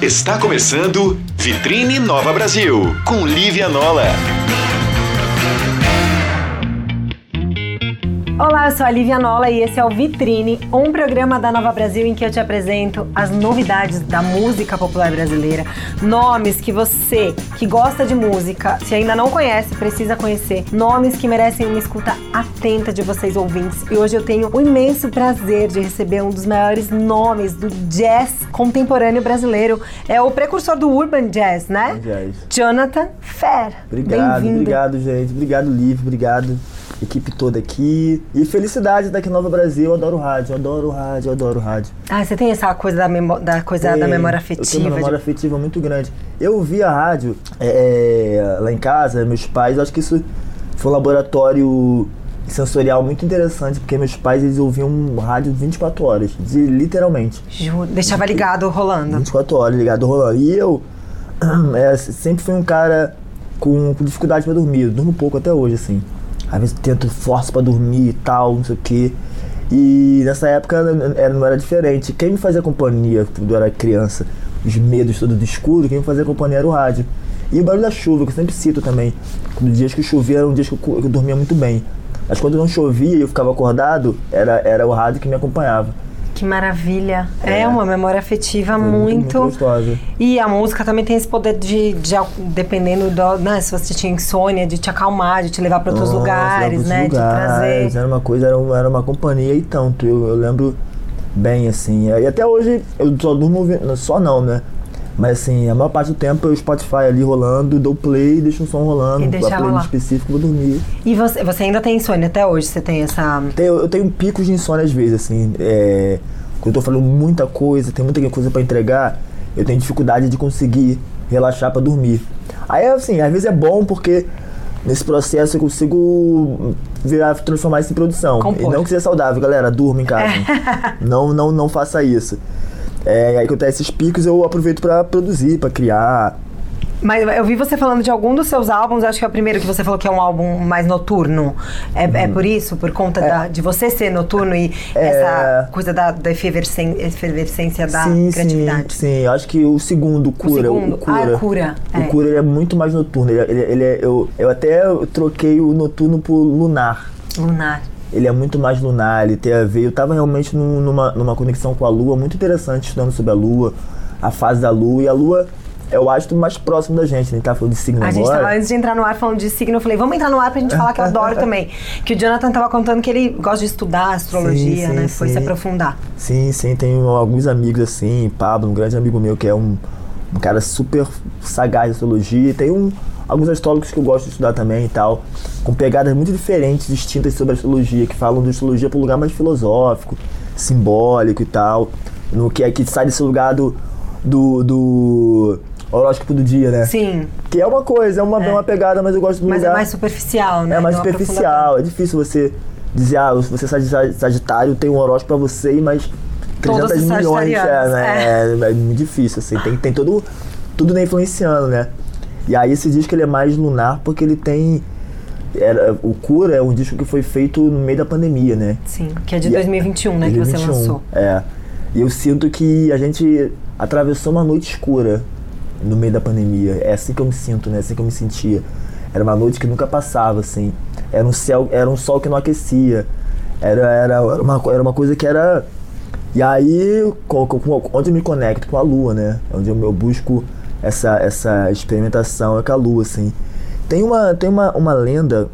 Está começando Vitrine Nova Brasil, com Lívia Nola. Olá, eu sou a Lívia Nola e esse é o Vitrine, um programa da Nova Brasil em que eu te apresento as novidades da música popular brasileira, nomes que você que gosta de música, se ainda não conhece, precisa conhecer, nomes que merecem uma escuta atenta de vocês ouvintes. E hoje eu tenho o imenso prazer de receber um dos maiores nomes do jazz contemporâneo brasileiro, é o precursor do urban jazz, né? Jazz. Jonathan Fer. Obrigado, obrigado, gente. Obrigado, Liv. Obrigado, equipe toda aqui. E felicidade estar aqui em Nova Brasil. Eu adoro rádio, eu adoro rádio, eu adoro rádio. Ah, você tem essa coisa da, memó da coisa da Tem, memória Eu tenho afetiva. uma memória de- afetiva muito grande. Eu ouvi a rádio é, é, lá em casa, meus pais, acho que isso foi um laboratório sensorial muito interessante, porque meus pais eles ouviam rádio 24 horas, de- literalmente. Ju- Deixava ligado rolando. 24 horas ligado rolando. E eu é, sempre fui um cara com, com dificuldade pra dormir. Eu durmo pouco até hoje, assim. Às vezes tento forço pra dormir e tal, não sei o quê. E nessa época não era diferente. Quem me fazia companhia quando eu era criança, os medos todos do escuro, quem me fazia companhia era o rádio. E o barulho da chuva, que eu sempre cito também. Dias que chovia eram dias que eu, que eu dormia muito bem. Mas quando não chovia e eu ficava acordado, era, era o rádio que me acompanhava. Que maravilha. É, É. uma memória afetiva Foi muito. muito gostosa. E a música também tem esse poder de, de dependendo do, né, se você tinha insônia, de te acalmar, de te levar para outros Nossa, lugares, né? De lugares, trazer. Era uma coisa, era, um- era uma companhia e tanto. Eu, eu lembro bem, assim. E até hoje eu só durmo ouvindo, só não, né? Mas assim, a maior parte do tempo eu Spotify ali rolando, dou play, deixo um som rolando, E deixa rolar. específico, vou dormir. E você, você ainda tem insônia até hoje? Você tem essa. Tenho- eu tenho picos de insônia às vezes, assim. É, quando eu tô falando muita coisa, tem muita coisa pra entregar, eu tenho dificuldade de conseguir relaxar pra dormir. Aí, assim, às vezes é bom porque nesse processo eu consigo virar, transformar isso em produção. Compor. E não que seja saudável, galera, durma em casa. não, não, não faça isso. É, aí que eu tenho esses picos, eu aproveito pra produzir, pra criar. Mas eu vi você falando de algum dos seus álbuns, acho que é o primeiro que você falou que é um álbum mais noturno. É, é por isso? Por conta da- de você ser noturno e Uhum. É. essa coisa da, da efervescência da sim, criatividade? sim, sim. Eu acho que o segundo, o Cura. segundo? O Cura, Ah, Cura, O é. Cura ele é muito mais noturno. Ele, ele, ele é, eu, eu até troquei o noturno por lunar. Lunar. Ele é muito mais lunar, ele tem a ver. Eu tava realmente num- numa, numa conexão com a Lua, muito interessante, estudando sobre a Lua, a fase da Lua. E a Lua é o astro mais próximo da gente, né? A gente tá falando de signo A gente agora. tava, antes de entrar no ar falando de signo, eu falei, vamos entrar no ar pra gente falar que eu adoro também. Que o Jonathan tava contando que ele gosta de estudar astrologia, Sim, sim, né? Foi sim. se aprofundar. Sim, sim, tenho alguns amigos assim, Pablo, um grande amigo meu que é um, um cara super sagaz de astrologia, e tem um, alguns astrólogos que eu gosto de estudar também e tal, com pegadas muito diferentes, distintas sobre a astrologia, que falam de astrologia para um lugar mais filosófico, simbólico e tal, no que é que sai desse lugar do, do, do horóscopo do dia, né? Sim, Que é uma coisa, é uma, é. uma pegada, mas eu gosto do mas lugar. é mais superficial, né? É mais Não superficial, é difícil você dizer, ah, você é sagi- sagitário, tem um horóscopo pra você, mas Todos 300 os milhões, é, né? É. é muito difícil, assim, tem, tem todo, tudo né, influenciando, né? E aí se diz que ele é mais lunar porque ele tem, era, o Cura é um disco que foi feito no meio da pandemia, né? Sim, que é de E- 2021, né? Que você 2021, lançou. É. E eu sinto que a gente atravessou uma noite escura no meio da pandemia. É assim que eu me sinto, né? É assim que eu me sentia. Era uma noite que nunca passava, assim. Era um céu, era um sol que não aquecia. Era, era, era, uma, era uma coisa que era E aí, com, com, onde eu me conecto com a lua, né? É onde eu, eu busco essa, essa experimentação com a lua, assim. Tem uma, tem uma, uma lenda,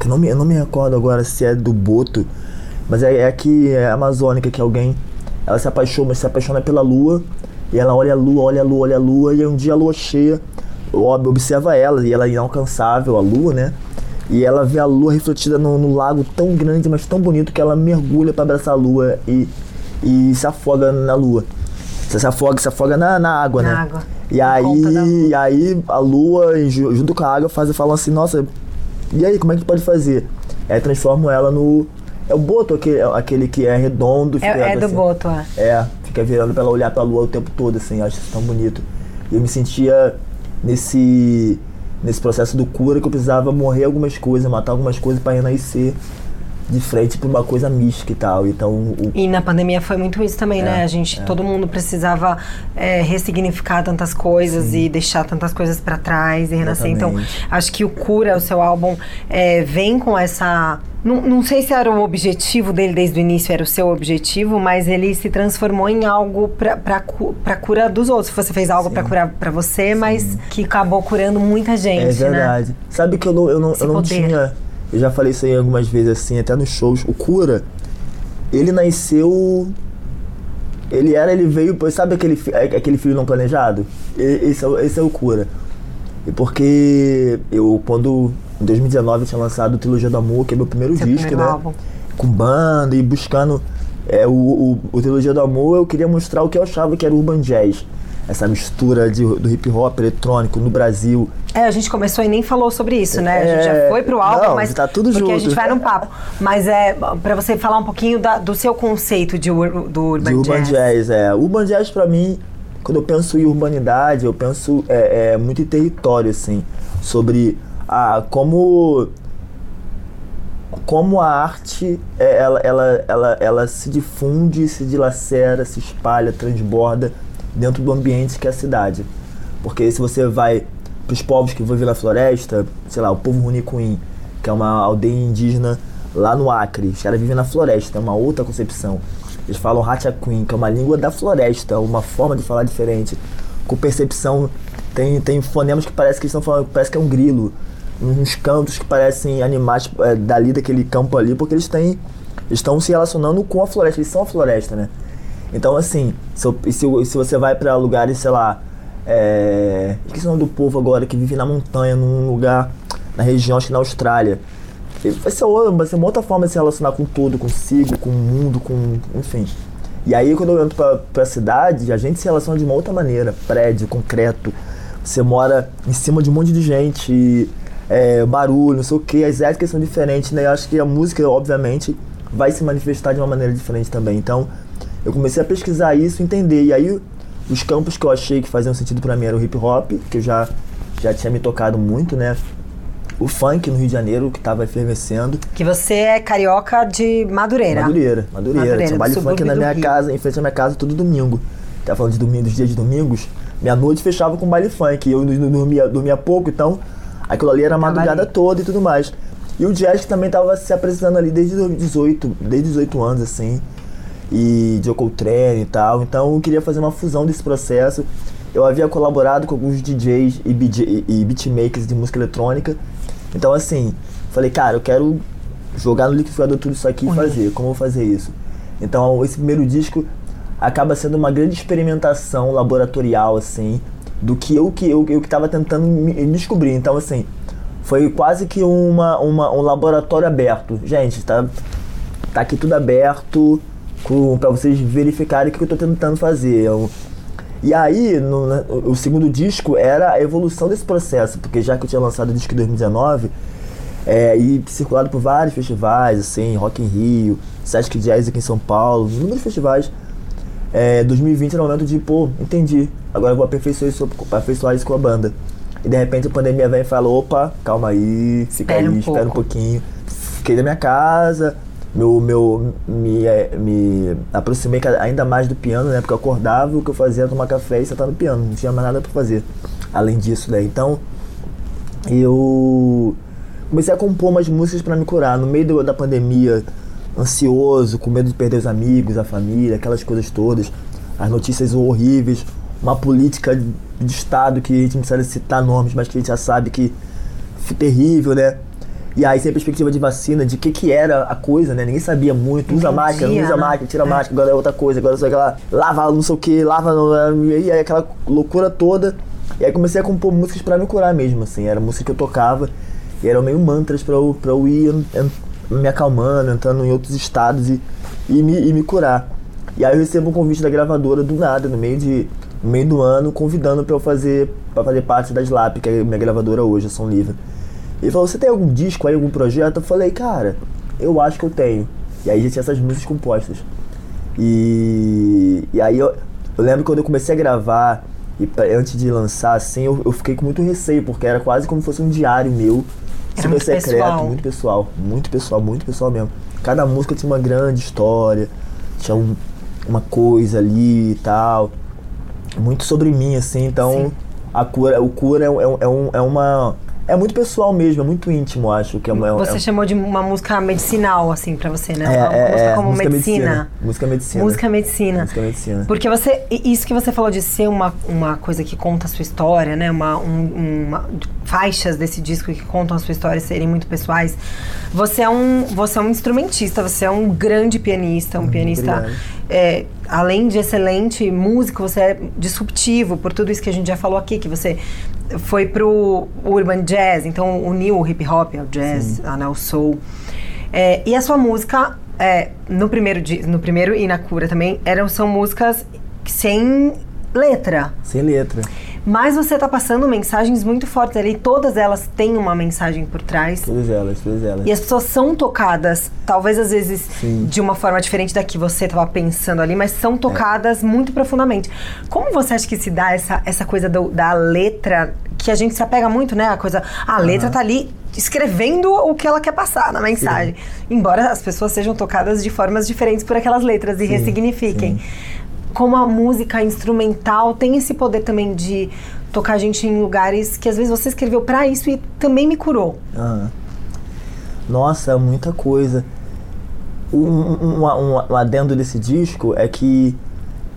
que não me, eu não me recordo agora se é do Boto, mas é, é aqui, é amazônica, que alguém, ela se apaixona, se apaixona pela lua, e ela olha a lua, olha a lua, olha a lua, e um dia a lua cheia, observa ela, e ela é inalcançável, a lua, né? E ela vê a lua refletida no, no lago tão grande, mas tão bonito, que ela mergulha para abraçar a lua e, e se afoga na lua. Você se afoga, se afoga na, na água, Na né? água. E aí, e aí a lua, ju- junto com a água, faz, falam assim, nossa, e aí, como é que pode fazer? Aí transformam ela no. É o boto, aquele, aquele que é redondo. fica É, é do assim. Boto, é. É, fica virando pra ela olhar pra lua o tempo todo, assim, eu acho isso tão bonito. E eu me sentia nesse, nesse processo do cura que eu precisava morrer algumas coisas, matar algumas coisas pra renascer de frente pra uma coisa mística e tal. Então, o, E na pandemia foi muito isso também, né? É, A gente, todo mundo precisava é, ressignificar tantas coisas e deixar tantas coisas pra trás e renascer. Então, Exatamente. acho que o Cura, o seu álbum, é, vem com essa. Não, não sei se era o objetivo dele desde o início, era o seu objetivo, mas ele se transformou em algo pra cura dos outros. Você fez algo pra curar pra você, mas que acabou curando muita gente, É né? verdade. Sabe que eu não, eu não, Esse eu não poder. tinha. Eu já falei isso aí algumas vezes assim, até nos shows. O Cura, ele nasceu. Ele era, ele veio. Sabe aquele, é- aquele filho não planejado? Esse é, o- esse é o Cura. E porque eu, quando. Em 2019 eu tinha lançado o Trilogia do Amor, que é meu primeiro Seu disco, primeiro né? álbum. Com banda e buscando. É, o, o, o Trilogia do Amor, eu queria mostrar o que eu achava que era urban jazz. Essa mistura de, do hip hop eletrônico no Brasil. É, a gente começou e nem falou sobre isso, né? A gente É, já foi pro álbum, não, mas tá tudo porque a junto. gente vai num papo. Mas é pra você falar um pouquinho da- do seu conceito de ur- do urban, de urban jazz. jazz. é. Urban jazz pra mim, quando eu penso em urbanidade, eu penso é, é, muito em território, assim, sobre a, como como a arte é, ela, ela, ela, ela se difunde, se dilacera, se espalha, transborda dentro do ambiente que é a cidade. Porque se você vai para os povos que vivem na floresta, sei lá, o povo Runicuim, que é uma aldeia indígena lá no Acre, os caras vivem na floresta, é uma outra concepção. Eles falam Hatchaquim, que é uma língua da floresta, uma forma de falar diferente, com percepção. Tem, tem fonemas que parece que estão falando, parece que é um grilo uns cantos que parecem animais é, dali daquele campo ali, porque eles têm estão se relacionando com a floresta, eles são a floresta, né? Então assim, se, se, se você vai pra lugares, sei lá, é, esqueci o nome do povo agora que vive na montanha, num lugar na região, acho que na Austrália. Vai ser, vai ser uma outra forma de se relacionar com tudo, consigo, com o mundo, com. enfim. E aí quando eu entro pra, pra cidade, a gente se relaciona de uma outra maneira, prédio, concreto. Você mora em cima de um monte de gente, e, é, barulho, não sei o que, as éticas são diferentes, né? Eu acho que a música, obviamente, vai se manifestar de uma maneira diferente também. Então, eu comecei a pesquisar isso, entender. E aí, os campos que eu achei que faziam sentido pra mim era o hip hop, que eu já, já tinha me tocado muito, né? O funk no Rio de Janeiro, que tava efervescendo. Que você é carioca de Madureira. Madureira, Madureira. Madureira, Tinha baile funk na minha Rio. casa, em frente à minha casa, todo domingo. Tava falando de domingo, dos dias de domingos. Meia noite fechava com baile funk. Eu dormia, dormia pouco, então aquilo ali era a madrugada toda e tudo mais. E o jazz que também tava se apresentando ali desde 18, desde 18 anos, assim. E Joe Coltrane e tal. Então eu queria fazer uma fusão desse processo. Eu havia colaborado com alguns DJs e, BJ, e beatmakers de música eletrônica. Então assim, falei, cara, eu quero jogar no liquidificador tudo isso aqui e fazer. Como eu vou fazer isso? Então esse primeiro disco acaba sendo uma grande experimentação laboratorial, assim, do que eu que eu, eu que estava tentando me me descobrir. Então, assim, foi quase que uma, uma, um laboratório aberto. Gente, tá, tá aqui tudo aberto para vocês verificarem o que eu tô tentando fazer. Eu- e aí, no, na- o segundo disco era a evolução desse processo, porque já que eu tinha lançado o disco em 2019, é, e circulado por vários festivais, assim, Rock in Rio, Sesc Jazz aqui em São Paulo, inúmeros festivais, é, 2020 era o momento de, pô, entendi, agora eu vou aperfeiçoar isso, aperfeiçoar isso com a banda. E de repente a pandemia vem e fala, opa, calma aí, fica Espera aí, um espera um pouco. pouquinho. Fiquei na minha casa, meu, meu, me, é, me aproximei ainda mais do piano, né? Porque eu acordava, o que eu fazia era tomar café e sentar no piano, não tinha mais nada pra fazer. Além disso, né? Então, eu comecei a compor umas músicas pra me curar. No meio da pandemia, ansioso, com medo de perder os amigos, a família, aquelas coisas todas, as notícias horríveis, uma política de Estado que a gente não precisa citar nomes, mas que a gente já sabe que foi terrível, né? E aí, sem a perspectiva de vacina, de que que era a coisa, né? Ninguém sabia muito. Usa Entendia, máscara, não usa né? máscara, tira É. máscara, agora é outra coisa, agora sei lá, lava não sei o que, lava, não- e aí aquela loucura toda. E aí comecei a compor músicas pra me curar mesmo, assim. Era música que eu tocava e eram meio mantras pra eu, pra eu ir me acalmando, entrando em outros estados e, e, me, e me curar. E aí eu recebo um convite da gravadora do nada, no meio, de, no meio do ano, convidando pra eu fazer, pra fazer parte da Slap, que é minha gravadora hoje, a Som Livre. Ele falou, você tem algum disco aí, algum projeto? Eu falei, cara, eu acho que eu tenho. E aí já tinha essas músicas compostas. E, e aí eu, eu lembro quando eu comecei a gravar, e pra- antes de lançar, assim, eu, eu fiquei com muito receio, porque era quase como se fosse um diário meu, Era super muito secreto, pessoal. muito pessoal, muito pessoal, muito pessoal mesmo. Cada música tinha uma grande história, tinha um- uma coisa ali e tal. Muito sobre mim, assim, então Sim. a cura, o cura é, é, é, um- é uma. É muito pessoal mesmo, é muito íntimo, acho. Que é uma, é- Você é- chamou de uma música medicinal, assim, pra você, né? é, uma é, música é, como música medicina. Música medicina. Música medicina. Música medicina. Porque você. Isso que você falou de ser uma, uma coisa que conta a sua história, né? Uma, um- uma- faixas desse disco que contam a sua história serem muito pessoais. Você é um, você é um instrumentista, você é um grande pianista, um pianista. obrigado. é, além de excelente músico, você é disruptivo por tudo isso que a gente já falou aqui, que você foi pro urban jazz, então uniu o hip hop ao jazz, né, ao soul. É, e a sua música, é, no, primeiro, no primeiro e na cura também, eram, são músicas sem letra. Sem letra. Mas você tá passando mensagens muito fortes ali, todas elas têm uma mensagem por trás. Todas elas, todas elas. E as pessoas são tocadas, talvez às vezes Sim. de uma forma diferente da que você estava pensando ali, mas são tocadas muito profundamente. Como você acha que se dá essa, essa coisa do- da letra, que a gente se apega muito, né? A coisa, a letra tá ali escrevendo o que ela quer passar na mensagem. Embora as pessoas sejam tocadas de formas diferentes por aquelas letras e ressignifiquem. Como a música instrumental tem esse poder também de tocar a gente em lugares que às vezes você escreveu pra isso e também me curou. Nossa, muita coisa. Um, um, um, um- adendo desse disco é que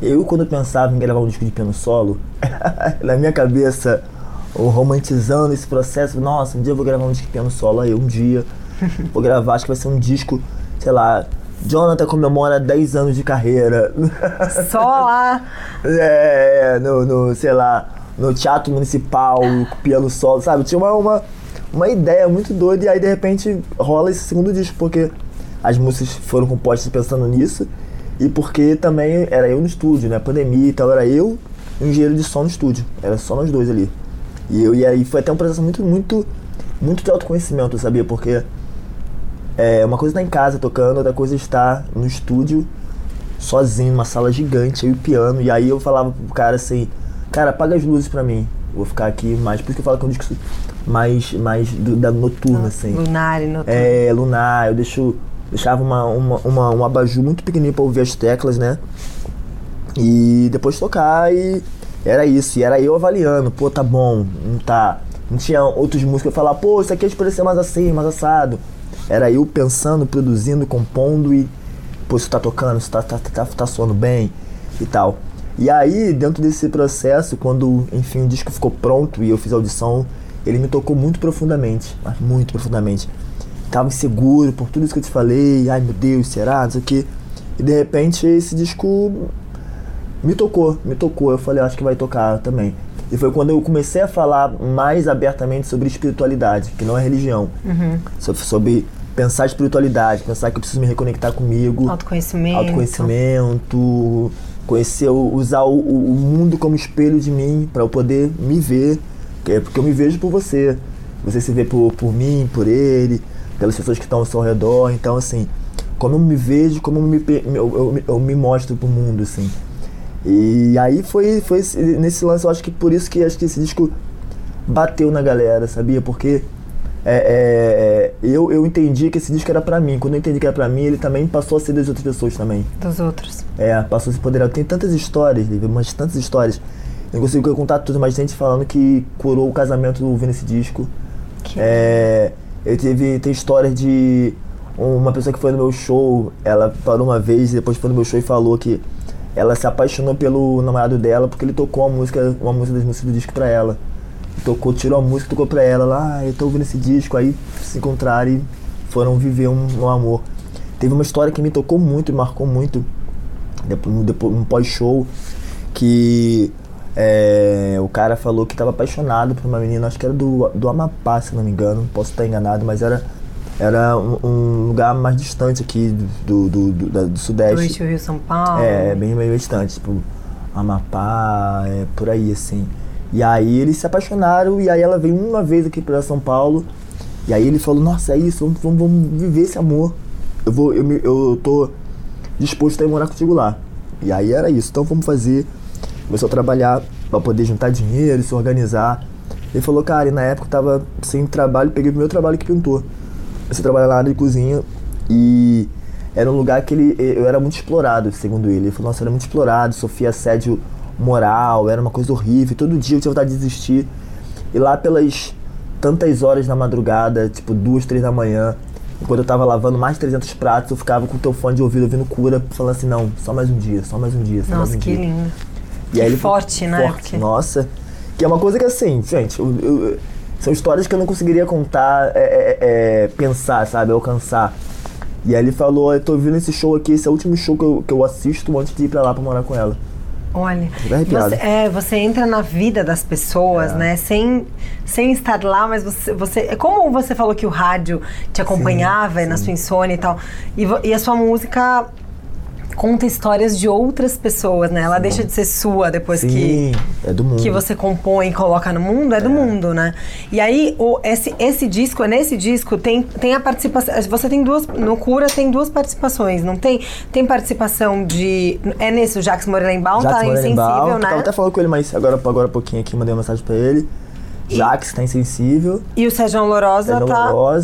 eu, quando pensava em gravar um disco de piano solo, na minha cabeça, romantizando esse processo, nossa, um dia eu vou gravar um disco de piano solo, aí um dia vou gravar, acho que vai ser um disco, sei lá, Jonathan comemora 10 anos de carreira. Só lá. É, no, no, sei lá, no teatro municipal, piano solo, sabe? Tinha uma, uma, uma ideia muito doida e aí de repente rola esse segundo disco, porque as músicas foram compostas pensando nisso e porque também era eu no estúdio, né? Pandemia e tal, era eu e um engenheiro de som no estúdio. Era só nós dois ali. E, eu, e aí foi até um processo muito, muito, muito de autoconhecimento, sabia? Porque é, uma coisa é estar em casa tocando, outra coisa é estar no estúdio sozinho, numa sala gigante, aí o piano, e aí eu falava pro cara assim, cara, apaga as luzes pra mim. Vou ficar aqui mais. Por isso que eu falo que é um disco mais, mais do- da noturna, assim. Lunar e noturno. É, lunar, eu deixo. Deixava uma, uma, uma, um abajur muito pequenininho pra ouvir as teclas, né? E depois tocar e era isso. E era eu avaliando, pô, tá bom, não tá. Não tinha outros músicos que eu falar, pô, isso aqui poderia ser mais assim, mais assado. Era eu pensando, produzindo, compondo e, pô, isso tá tocando, isso tá, tá, tá, tá soando bem e tal. E aí, dentro desse processo, quando, enfim, o disco ficou pronto e eu fiz a audição, ele me tocou muito profundamente, mas muito profundamente. Tava inseguro por tudo isso que eu te falei, ai meu Deus, será? Não sei o quê. E de repente esse disco me tocou, me tocou. Eu falei, acho que vai tocar também. E foi quando eu comecei a falar mais abertamente sobre espiritualidade, que não é religião. Sobre, sobre pensar espiritualidade, pensar que eu preciso me reconectar comigo. Autoconhecimento. Autoconhecimento, conhecer, usar o, o- mundo como espelho de mim, para eu poder me ver. Que é Porque eu me vejo por você. Você se vê por, por mim, por ele, pelas pessoas que estão ao seu redor. Então, assim, como eu me vejo, como eu me, eu, eu, eu me mostro pro mundo, assim. E aí foi, foi esse- nesse lance, eu acho que por isso que acho que esse disco bateu na galera, sabia? Porque é, é, eu, eu entendi que esse disco era pra mim. Quando eu entendi que era pra mim, ele também passou a ser das outras pessoas também. Dos outros. É, passou a se poderar. Tem tantas histórias, Lívia, mas tantas histórias. Eu não consigo contar tudo, mas gente falando que curou o casamento ouvindo esse disco. Que- É, eu teve, tem histórias de uma pessoa que foi no meu show, ela parou uma vez, depois foi no meu show e falou que ela se apaixonou pelo namorado dela porque ele tocou uma música, uma música das músicas do disco pra ela. Tocou, tirou a música, tocou pra ela lá, ah, eu tô ouvindo esse disco, aí se encontraram e foram viver um, um amor. Teve uma história que me tocou muito, me marcou muito, depois, depois, um pós-show, que é, o cara falou que estava apaixonado por uma menina, acho que era do, do Amapá, se não me engano, posso estar enganado, mas era, era um, um lugar mais distante aqui do, do, do, do, do Sudeste. Do Rio, São Paulo. É, bem, bem distante, tipo, Amapá, é, por aí, assim. E aí eles se apaixonaram e aí ela veio uma vez aqui para São Paulo. E aí ele falou, nossa, é isso, vamos, vamos, viver esse amor. Eu, vou, eu, eu tô disposto a ir morar contigo lá. E aí era isso, então vamos fazer começou a trabalhar para poder juntar dinheiro, se organizar. Ele falou, cara, e na época eu tava sem trabalho, peguei o meu trabalho que pintou. Comecei a trabalhar na área de cozinha e era um lugar que ele, eu era muito explorado, segundo ele. Ele falou, nossa, era muito explorado, sofria assédio moral, era uma coisa horrível. Todo dia eu tinha vontade de desistir. E lá pelas tantas horas da madrugada, tipo duas, três da manhã, enquanto eu tava lavando mais de 300 pratos, eu ficava com o teu fone de ouvido ouvindo cura, falando assim, não, só mais um dia, só mais um dia, só Nossa, mais um que dia. lindo. E aí ele forte, né? Forte, Porque- nossa. Que é uma coisa que assim, gente, eu- eu- são histórias que eu não conseguiria contar, é, é, é, pensar, sabe, alcançar. E aí ele falou, eu tô vindo esse show aqui, esse é o último show que eu, que eu assisto antes de ir pra lá pra morar com ela. Olha, arrepiado. você, é, você entra na vida das pessoas, É. né? Sem, sem estar lá, mas você, você. É como você falou que o rádio te acompanhava na sua insônia e tal. E, e a sua música conta histórias de outras pessoas, né? Ela deixa de ser sua depois que Sim, é do mundo. que você compõe e coloca no mundo é do mundo, né? E aí, o, esse, esse disco, nesse disco, tem, tem a participação. Você tem duas. No Cura tem duas participações, não tem? Tem participação de. É nesse, o Jax Morelenbaum Jax tá insensível, que né? Tava até falando com ele, mas agora, agora há pouquinho aqui, mandei uma mensagem pra ele. Jax tá insensível. E o Sérgio tá Lourosa,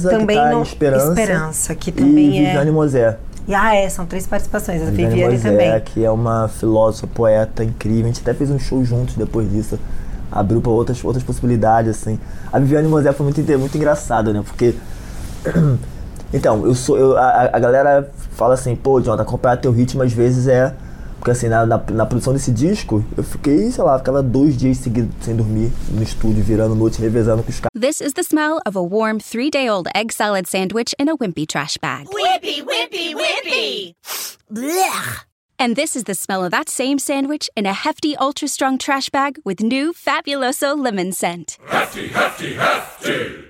que também tá no Esperança. Esperança, que e também é. Viviane Mosé. E, ah, é, são três participações. A Viviane Viviane Mosé, também. que é uma filósofa, poeta incrível. A gente até fez um show juntos depois disso. Abriu para outras, outras possibilidades, assim. A Viviane Mosé foi muito, muito engraçada, né? Porque. Então, eu sou. Eu, a, a galera fala assim, pô, Jonathan, acompanhar teu ritmo às vezes é. Porque assim, na, na, na produção desse disco, eu fiquei, sei lá, ficava dois dias seguidos sem dormir no estúdio, virando noite, revezando com os caras. This is the smell of a warm three day old egg salad sandwich in a wimpy trash bag. Whippy, whippy, whippy. Blech. And this is the smell of that same sandwich in a hefty, ultra strong trash bag with new Fabuloso lemon scent. Hefty, hefty, hefty.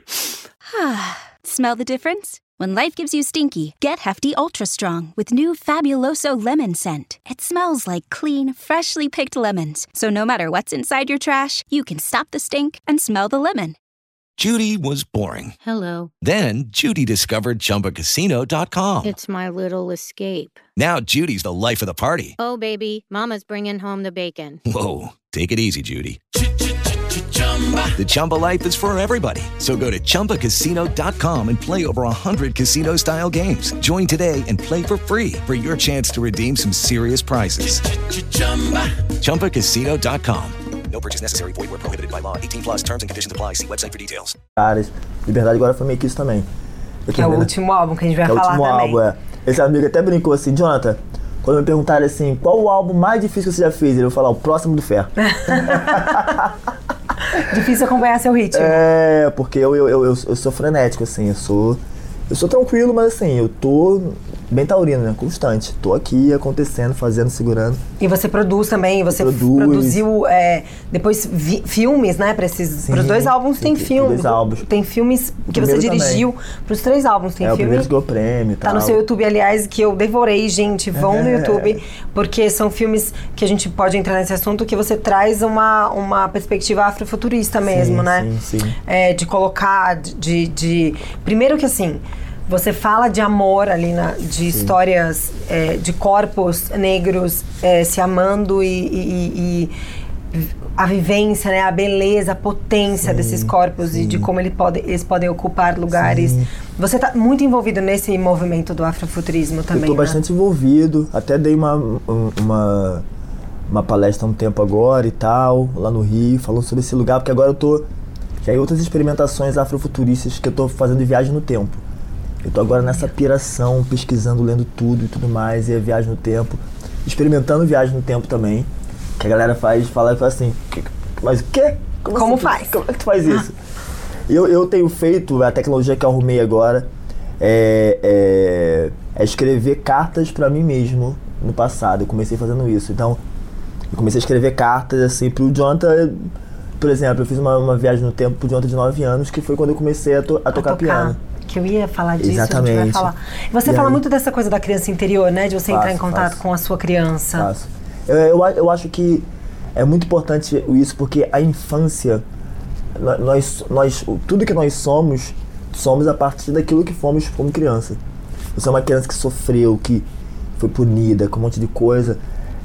Smell the difference? When life gives you stinky, get Hefty Ultra Strong with new Fabuloso lemon scent. It smells like clean, freshly picked lemons. So no matter what's inside your trash, you can stop the stink and smell the lemon. Judy was boring. Hello. Then Judy discovered ChumbaCasino.com. It's my little escape. Now Judy's the life of the party. Oh, baby, Mama's bringing home the bacon. Whoa, take it easy, Judy. The Chumba life is for everybody. So go to ChumbaCasino.com and play over 100 casino style games. Join today and play for free for your chance to redeem some serious prizes. ChumbaCasino.com. No purchase necessary. Void where prohibited by law. 18 plus terms and conditions apply. See website for details. caras. Liberdade agora foi meio que isso também. Eu Que é o último álbum que a gente vai que é o último também. álbum, é. Esse amigo até brincou assim, Jonathan, quando me perguntaram assim, qual o álbum mais difícil que você já fez? Ele vai falar, o próximo do Fé. Difícil acompanhar seu ritmo. é, porque eu, eu, eu, eu, eu sou frenético, assim, eu sou. Eu sou tranquilo, mas assim, eu tô bem taurino, né? Constante. Tô aqui acontecendo, fazendo, segurando. E você produz também, você Produz. produziu é, depois vi- filmes, né? Para esses Sim, pros dois álbuns tem tem- filme. dois álbuns. Tem filmes que você dirigiu pros três álbuns, tem é, o filme. primeiro que ganhou prêmio Tá tal. no seu YouTube, aliás, que eu devorei, gente. Vão no É. YouTube, porque são filmes que a gente pode entrar nesse assunto que você traz uma, uma perspectiva afrofuturista mesmo, Sim, né? sim, sim. É, de colocar, de, de. Primeiro que assim. Você fala de amor ali, na, de histórias é, de corpos negros é, se amando e, e- e a vivência, né, a beleza, a potência desses corpos e de como ele pode, eles podem ocupar lugares. Sim. Você está muito envolvido nesse movimento do afrofuturismo também, tô né? bastante envolvido, até dei uma, um- uma, uma palestra há um tempo agora e tal, lá no Rio, falando sobre esse lugar, porque agora eu tô. Já em outras experimentações afrofuturistas que eu tô fazendo de viagem no tempo. Eu tô agora nessa piração, pesquisando, lendo tudo e tudo mais, e a viagem no tempo. Experimentando viagem no tempo também. Que a galera faz, fala e fala assim, "Que- mas o quê? Como assim? faz? Como é que tu faz isso? Eu, eu tenho feito, a tecnologia que eu arrumei agora é, é, é escrever cartas pra mim mesmo no passado. Eu comecei fazendo isso. Então, eu comecei a escrever cartas assim pro Jonathan. Por exemplo, eu fiz uma, uma viagem no tempo pro Jonathan de 9 anos, que foi quando eu comecei a, to- a tocar, piano. Que eu ia falar disso, a gente vai Exatamente. falar. Você E fala aí? muito dessa coisa da criança interior, né? De você entrar Faço, em contato faço. com a sua criança. Faço. Eu, eu, eu acho que é muito importante isso, porque a infância, nó- nós, nós, tudo que nós somos, somos a partir daquilo que fomos como criança. Você é uma criança que sofreu, que foi punida, com um monte de coisa.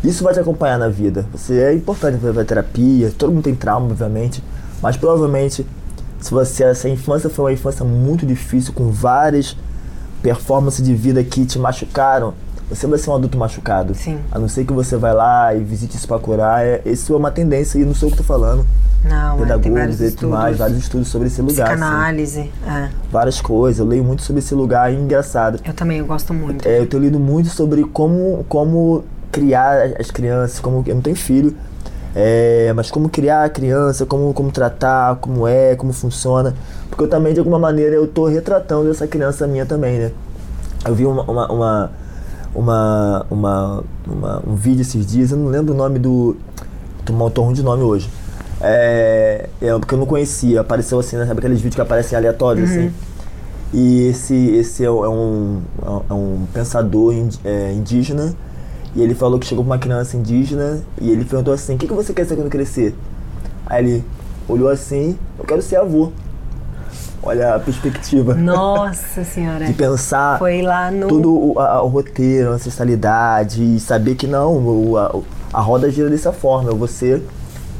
Isso vai te acompanhar na vida. Você é importante fazer terapia, todo mundo tem trauma, obviamente, mas provavelmente se você se a infância foi uma infância muito difícil com várias performances de vida que te machucaram, você vai ser um adulto machucado. Sim. A não ser que você vai lá e visite isso pra curar. É, isso é uma tendência e não sou eu que tô falando. Não, é, Pedagogos e tudo mais, estudos. vários estudos sobre esse lugar. assim. Psicanálise. É. várias coisas. Eu leio muito sobre esse lugar e engraçado. Eu também, eu gosto muito. É, eu tenho lido muito sobre como, como criar as crianças, como eu não tenho filho, é, mas como criar a criança, como, como tratar, como é, como funciona. Porque eu também, de alguma maneira, eu tô retratando essa criança minha também, né? Eu vi uma, uma, uma, uma, uma- uma- um vídeo esses dias, eu não lembro o nome do. Tô, tô ruim de nome hoje. É, é, porque eu não conhecia, apareceu assim, né? Sabe aqueles vídeos que aparecem aleatórios, assim? E esse, esse é um, é um pensador indi- é, indígena. E ele falou que chegou pra uma criança indígena e ele perguntou assim: O que, que você quer ser quando crescer? Aí ele olhou assim: Eu quero ser avô. Olha a perspectiva. Nossa senhora. De pensar Foi lá no. todo o, a- o roteiro, a ancestralidade e saber que não, o- a, a roda gira dessa forma. Eu vou ser,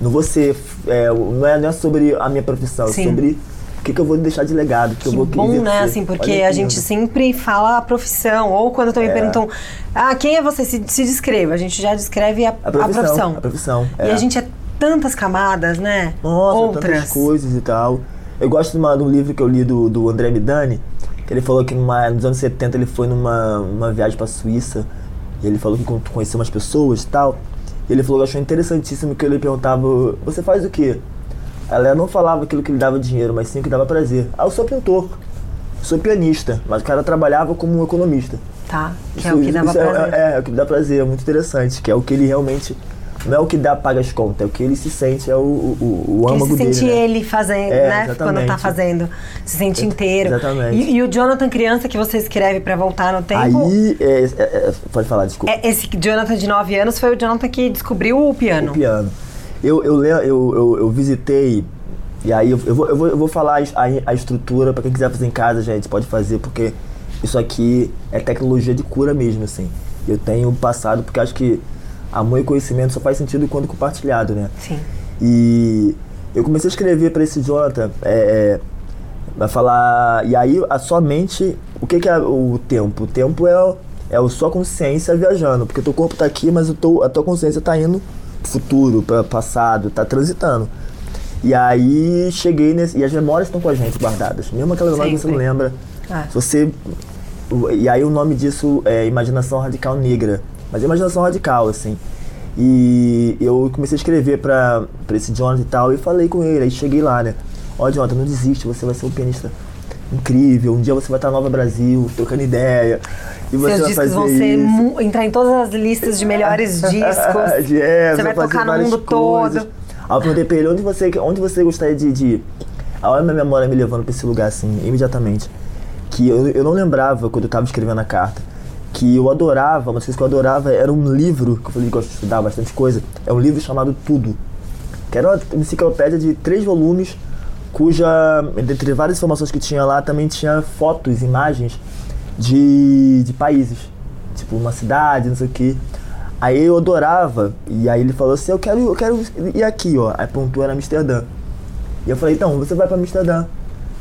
não vou ser, é, não, é, não é sobre a minha profissão, Sim. é sobre que, que eu vou deixar de legado, o que, eu Que vou bom, exercer. né? Assim, porque Olha que a gente lindo. sempre fala a profissão. Ou quando também É. perguntam, ah, quem é você? Se, se descreva. A gente já descreve a, a profissão, a profissão. a profissão, E é. a gente é tantas camadas, né? Nossa, Outras. tantas coisas e tal. Eu gosto de, uma, de um livro que eu li do, do André Midani, que ele falou que numa, nos anos 70 ele foi numa uma viagem pra Suíça, e ele falou que con- conheceu umas pessoas e tal. E ele falou que achou interessantíssimo que ele perguntava, você faz o quê? Ela não falava aquilo que lhe dava dinheiro, mas sim o que dava prazer. Ah, eu sou pintor, sou pianista, mas o cara trabalhava como um economista. Tá. Que é Isso- o que dava isso é- prazer. É, é, o que dá prazer, é muito interessante, que é o que ele realmente. Não é o que dá, paga as contas, é o que ele se sente, é o, o, o âmago se sente dele. né? ele fazendo, É, né? Quando tá exatamente. fazendo. Se sente inteiro. Exatamente. E, e o Jonathan criança que você escreve pra voltar no tempo. Aí, é, é, é, pode falar, desculpa. é- esse Jonathan de 9 anos foi o Jonathan que descobriu o piano. O piano. Eu, eu, eu, eu, eu visitei, e aí eu, eu, vou, eu, vou, eu vou falar a, a estrutura, pra quem quiser fazer em casa, gente, pode fazer, porque isso aqui é tecnologia de cura mesmo, assim. Eu tenho passado, porque acho que amor e conhecimento só faz sentido quando compartilhado, né? Sim. E eu comecei a escrever para esse Jonathan, é, vai falar. E aí, a sua mente, o que, que é o tempo? O tempo é, o- é a sua consciência viajando, porque teu corpo tá aqui, mas o teu, a tua consciência tá indo futuro, para passado, tá transitando. E aí cheguei nesse. E as memórias estão com a gente guardadas. Mesmo aquela memória que você não lembra. Se você. E aí o nome disso é imaginação radical negra. Mas é imaginação radical, assim. E eu comecei a escrever pra, pra esse Jonathan e tal, e falei com ele, aí cheguei lá, né? Ó, Jonathan, não desiste, você vai ser um pianista incrível, um dia você vai estar Nova Brasil, trocando ideia. E você Seus vai discos fazer vão ser entrar em todas as listas de melhores discos. É, você vai fazer tocar no mundo coisas. todo. Eu perguntei pra ele onde você, onde você gostaria de, de a minha memória me levando pra esse lugar assim, imediatamente. Que eu, eu não lembrava quando eu tava escrevendo a carta. Que eu adorava, uma das coisas que eu adorava era um livro, que eu falei que eu gosto de estudar bastante coisa. É um livro chamado Tudo. Que era uma enciclopédia de três volumes, cuja, dentre várias informações que tinha lá, também tinha fotos, imagens de, de países. Tipo, uma cidade, não sei o quê. Aí eu adorava, e aí ele falou assim, eu quero, eu quero ir aqui, ó. Aí pontuou era Amsterdã. E eu falei, então, você vai pra Amsterdã.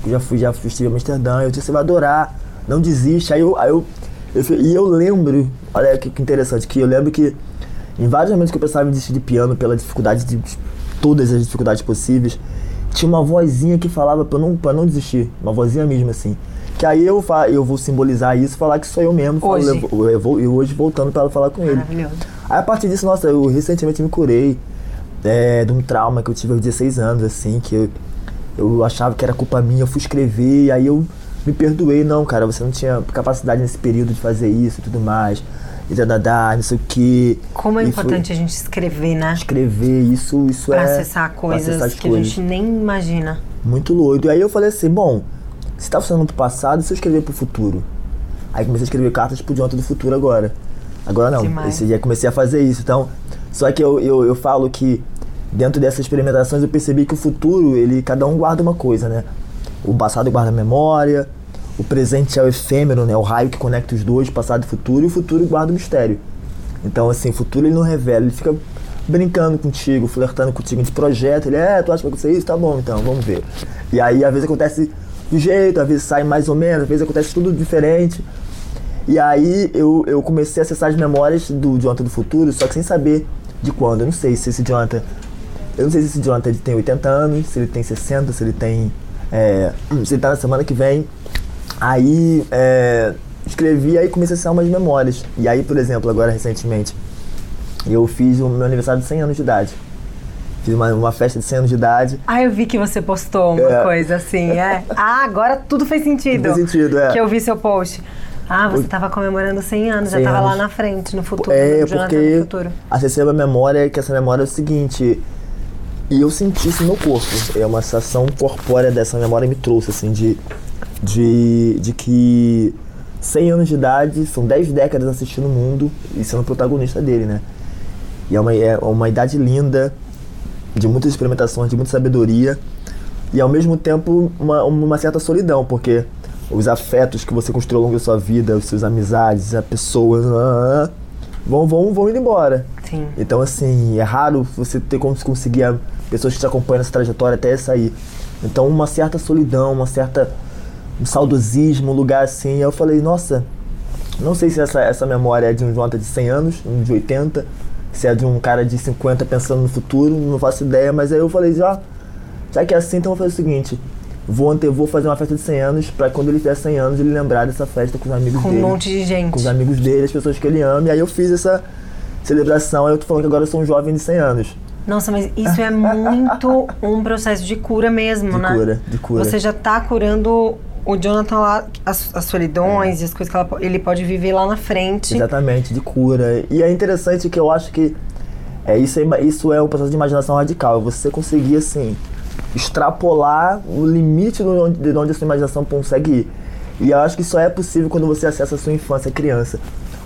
Eu já fui, já fui, estive Amsterdã, eu disse, você vai adorar, não desiste. Aí eu, aí eu, eu e eu lembro, olha que, que interessante, que eu lembro que em vários momentos que eu pensava em desistir de piano pela dificuldade de de todas as dificuldades possíveis, tinha uma vozinha que falava pra não, pra não desistir, uma vozinha mesmo assim. Que aí eu, fa- eu vou simbolizar isso e falar que sou eu mesmo. falo, Hoje. Eu, eu, vou- eu hoje voltando pra ela falar com ele. Aí a partir disso, nossa, eu recentemente me curei é, de um trauma que eu tive aos 16 anos, assim, que eu, eu achava que era culpa minha, eu fui escrever, e aí eu me perdoei, não, cara, você não tinha capacidade nesse período de fazer isso e tudo mais, e dadadá, não sei o quê. Como é importante a gente escrever, né? escrever, isso, isso Pra é... acessar pra coisas acessar que a coisas. gente nem imagina. Muito doido. E aí eu falei assim, bom, se tá funcionando pro passado, se eu escrever pro futuro? Aí comecei a escrever cartas pro Jonathan do futuro agora. Agora não, Demais. esse dia comecei a fazer isso. Então, só que eu, eu, eu falo que dentro dessas experimentações eu percebi que o futuro, ele, cada um guarda uma coisa, né? O passado guarda a memória, o presente é o efêmero, né? O raio que conecta os dois, passado e futuro, e o futuro guarda o mistério. Então, assim, o futuro ele não revela, ele fica brincando contigo, flertando contigo de projeto. Ele, é, tu acha que vai acontecer isso? Tá bom, então, vamos ver. E aí, às vezes acontece do jeito, às vezes sai mais ou menos, às vezes acontece tudo diferente. E aí, eu, eu comecei a acessar as memórias do Jonathan do futuro, só que sem saber de quando. Eu não sei se esse Jonathan. Eu não sei se esse Jonathan ele tem 80 anos, se ele tem 60, se ele tem. É, se ele tá na semana que vem. Aí é, escrevi aí comecei a acessar umas memórias. E aí, por exemplo, agora recentemente, eu fiz o meu aniversário de 100 anos de idade. Fiz uma, uma festa de 100 anos de idade. Ah, eu vi que você postou uma É. coisa assim, é. Ah, agora tudo fez sentido. Tudo fez sentido, é. Que eu vi seu post. Ah, você tava comemorando 100 anos, já 100 tava lá anos. na frente, no futuro, É, no porque futuro. acessei a minha memória, que essa memória é o seguinte. E eu senti isso no meu corpo. É uma sensação corpórea dessa memória me trouxe, assim, de, de, de que 100 anos de idade, são 10 décadas assistindo o mundo e sendo protagonista dele, né? E é uma, é uma idade linda, de muitas experimentações, de muita sabedoria e ao mesmo tempo uma, uma certa solidão, porque os afetos que você construiu ao longo da sua vida, os seus amizades, a pessoas ah, vão, vão, vão indo embora. Sim. Então, assim, é raro você ter como conseguir pessoas que te acompanham nessa trajetória até sair. Então, uma certa solidão, uma certa um saudosismo, um lugar assim. Aí eu falei, nossa, não sei se essa, essa memória é de um Jonathan de 100 anos, um de 80, se é de um cara de 50 pensando no futuro, não faço ideia, mas aí eu falei, já, já que é assim, então eu vou fazer o seguinte, vou, ante, vou fazer uma festa de 100 anos, pra quando ele tiver 100 anos ele lembrar dessa festa com os amigos Com um dele. monte de gente. Com os amigos dele, as pessoas que ele ama, e aí eu fiz essa celebração, aí eu tô falando que agora eu sou um jovem de 100 anos. Nossa, mas isso é muito um processo de cura mesmo, De né? cura, de cura. Você já tá curando o Jonathan lá, as, as solidões e as coisas que ela ele pode viver lá na frente. Exatamente, de cura. E é interessante que eu acho que é, isso, é, isso é um processo de imaginação radical. é Você conseguir, assim, extrapolar o limite de onde, de onde a sua imaginação consegue ir. E eu acho que só é possível quando você acessa a sua infância criança.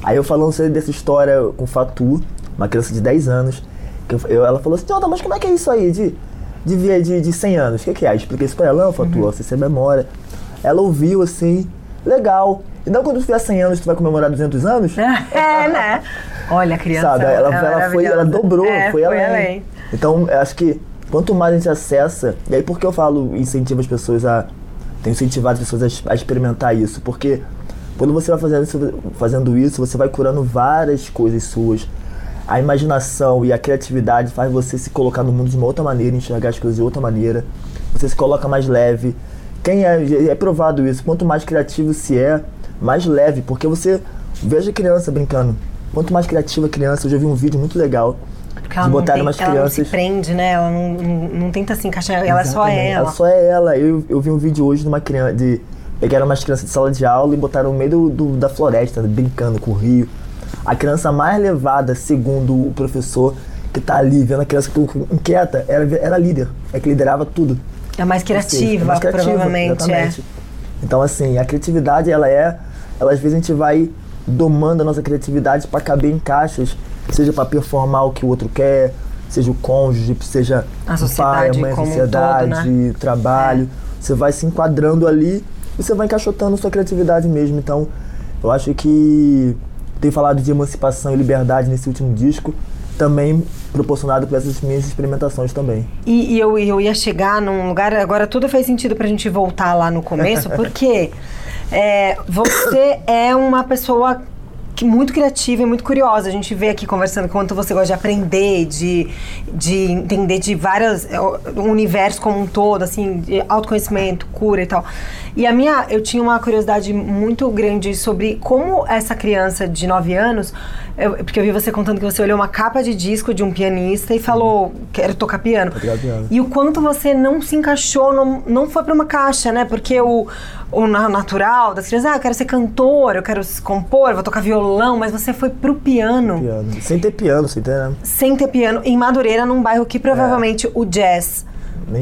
Aí eu falando sobre dessa história com Fatu, uma criança de 10 anos, que eu, ela falou assim, Jonathan, mas como é que é isso aí de, de, de, de 100 anos? O que, que é? Eu expliquei isso pra ela, não, Fatu, ó, você tem memória. Ela ouviu assim, legal. Então quando tu tiver 100 anos, tu vai comemorar 200 anos? É, né? Olha, a criança. Sabe? Ela, é ela, foi, ela dobrou, É, foi, além. além. Então, eu acho que quanto mais a gente acessa, e aí por que eu falo incentivo as pessoas a. Tenho incentivado as pessoas a, a experimentar isso, porque quando você vai fazendo isso, fazendo isso, você vai curando várias coisas suas. A imaginação e a criatividade faz você se colocar no mundo de uma outra maneira, enxergar as coisas de outra maneira. Você se coloca mais leve. Quem é, é provado isso. Quanto mais criativo se é, mais leve, porque você veja criança brincando. Quanto mais criativa a criança, eu já vi um vídeo muito legal Porque de ela, não, botar tem, umas ela não se crianças. prende, né? Ela não, não, não tenta se encaixar, ela é só Exatamente, ela. Ela só é ela. Eu, eu vi um vídeo hoje de uma criança. De, pegaram umas crianças de sala de aula e botaram no meio do, do- da floresta, brincando com o rio. A criança mais levada, segundo o professor, que tá ali vendo a criança que inquieta, era, era líder. É que liderava tudo. É mais Ou seja, criativa, é mais criativa, provavelmente. exatamente. É. Então, assim, a criatividade, ela é. Ela, às vezes a gente vai domando a nossa criatividade para caber em caixas, seja para performar o que o outro quer, seja o cônjuge, seja A o pai, a sociedade mãe, a sociedade, todo, né? trabalho. Você vai se enquadrando ali e você vai encaixotando sua criatividade mesmo. Então, eu acho que ter falado de emancipação e liberdade nesse último disco também proporcionado por essas minhas experimentações também. E, e eu, eu ia chegar num lugar, agora tudo fez sentido pra gente voltar lá no começo, porque é, você é uma pessoa muito criativa e muito curiosa. A gente vê aqui conversando quanto você gosta de aprender, de, de entender de várias. é, o universo como um todo, assim, de autoconhecimento, cura e tal. E a minha. Eu tinha uma curiosidade muito grande sobre como essa criança de 9 anos. eu- porque eu vi você contando que você olhou uma capa de disco de um pianista e falou: quero tocar piano. piano. E o quanto você não se encaixou, não, não foi pra uma caixa, né? Porque o, o na- natural das crianças, ah, eu quero ser cantor, eu quero compor, eu vou tocar violão, mas você foi pro piano, Piano. Sem ter piano, sem ter. né? sem ter piano, em Madureira, num bairro que provavelmente o jazz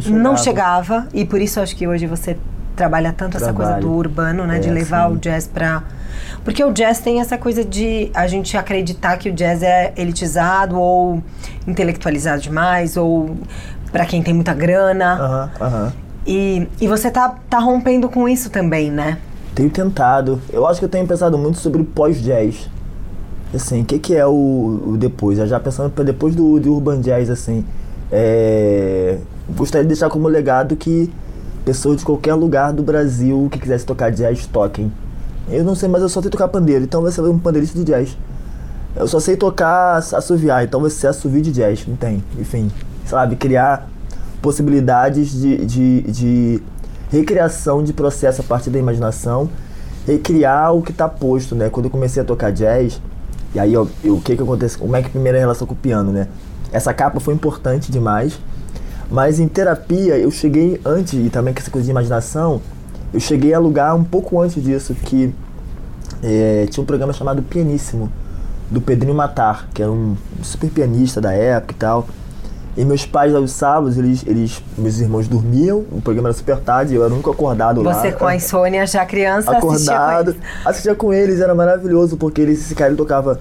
chegava. não chegava. E por isso acho que hoje você trabalha tanto essa coisa Trabalho. do urbano, né? de É, levar sim. o jazz pra. Porque o jazz tem essa coisa de a gente acreditar que o jazz é elitizado ou intelectualizado demais, ou pra quem tem muita grana. Aham, aham. E, e você tá, tá rompendo com isso também, né? Tenho tentado. Eu acho que eu tenho pensado muito sobre pós-jazz. Assim, o que, que é o, o depois? Eu já pensando pra depois do, do Urban Jazz, assim. É, gostaria de deixar como legado que pessoas de qualquer lugar do Brasil que quisesse tocar jazz toquem. Eu não sei, mas eu só sei tocar pandeiro, então vai ser um pandeirista de jazz. Eu só sei tocar assoviar, então vai ser assovio de jazz, não tem. Enfim, sabe, criar possibilidades de, de, de recriação de processo a partir da imaginação, recriar o que está posto, né? Quando eu comecei a tocar jazz, e aí ó, o que que acontece, como é que primeira relação com o piano, né? Essa capa foi importante demais, mas em terapia eu cheguei antes, e também com essa coisa de imaginação, eu cheguei a lugar um pouco antes disso, que é, tinha um programa chamado Pianíssimo, do Pedrinho Matar, que era um super pianista da época e tal. E meus pais, aos sábados, eles, eles meus irmãos dormiam, o programa era super tarde, eu era único acordado lá. Você com a insônia já criança assistia com acordado. Assistia com eles, era maravilhoso, porque eles, esse cara ele tocava.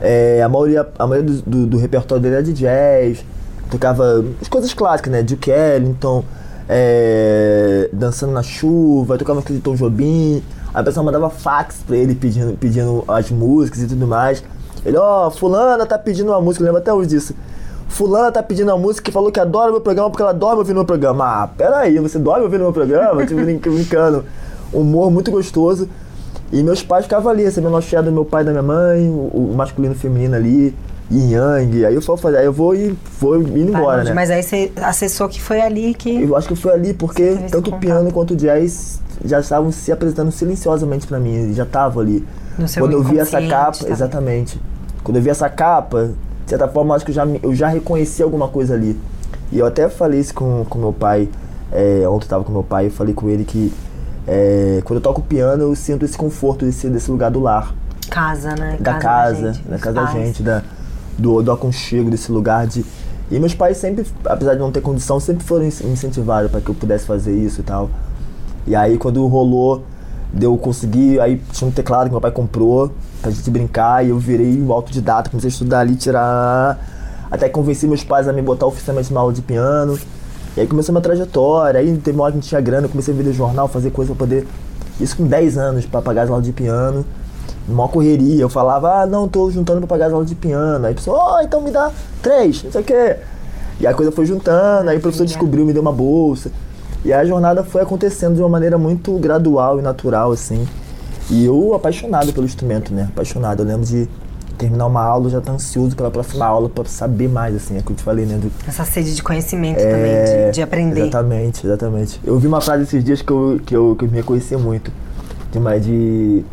é, a maioria, a maioria do, do, do repertório dele era de jazz, tocava as coisas clássicas, né? Duke Ellington, é, Dançando na Chuva, tocava aquele Tom Jobim. A pessoa mandava fax pra ele pedindo, pedindo as músicas e tudo mais. Ele, ó, fulana tá pedindo uma música, eu lembro até hoje disso. Fulana tá pedindo uma música que falou que adora meu programa porque ela dorme ouvindo meu programa. Ah, peraí, você dorme ouvindo meu programa? Tipo, brin- brincando. Humor muito gostoso. E meus pais ficavam ali, recebendo a cheia do meu pai e da minha mãe, o, o masculino e o feminino ali, yin yang. Aí eu falo, aí eu vou e vou indo embora, Tá, né? Mas aí você acessou que foi ali que. Eu acho que foi ali porque tanto o piano quanto o jazz já estavam se apresentando silenciosamente pra mim, já estavam ali. No seu Quando eu vi essa capa, também. exatamente. Quando eu vi essa capa, de certa forma, acho que eu já, eu já reconheci alguma coisa ali. E eu até falei isso com, com meu pai, é, ontem eu tava com meu pai, eu falei com ele que é, quando eu toco piano eu sinto esse conforto desse, desse lugar do lar Casa, né? da casa, gente, da casa da gente, da, do, do aconchego, desse lugar de. E meus pais sempre, apesar de não ter condição, sempre foram in- incentivados para que eu pudesse fazer isso e tal. E aí quando rolou, deu conseguir, aí tinha um teclado que meu pai comprou pra gente brincar e eu virei um autodidata, comecei a estudar ali, tirar. Até convenci meus pais a me botar oficialmente numa aula de piano. E aí começou a minha trajetória, aí teve uma hora que não tinha grana, eu comecei a vender jornal, fazer coisa pra poder. Isso com 10 anos, pra pagar as aulas de piano. Uma correria, eu falava, ah, não, tô juntando pra pagar as aulas de piano. Aí a pessoa, oh, então me dá três, não sei o quê. E a coisa foi juntando, aí o professor descobriu, me deu uma bolsa. E a jornada foi acontecendo de uma maneira muito gradual e natural, assim. E eu apaixonado pelo instrumento, né? Apaixonado. Eu lembro de terminar uma aula, já tá ansioso pela próxima aula pra saber mais, assim, é o que eu te falei, né? Do, Essa sede de conhecimento é, também, de, de aprender. Exatamente, exatamente. Eu vi uma frase esses dias que eu, que eu, que eu me reconheci muito. De de.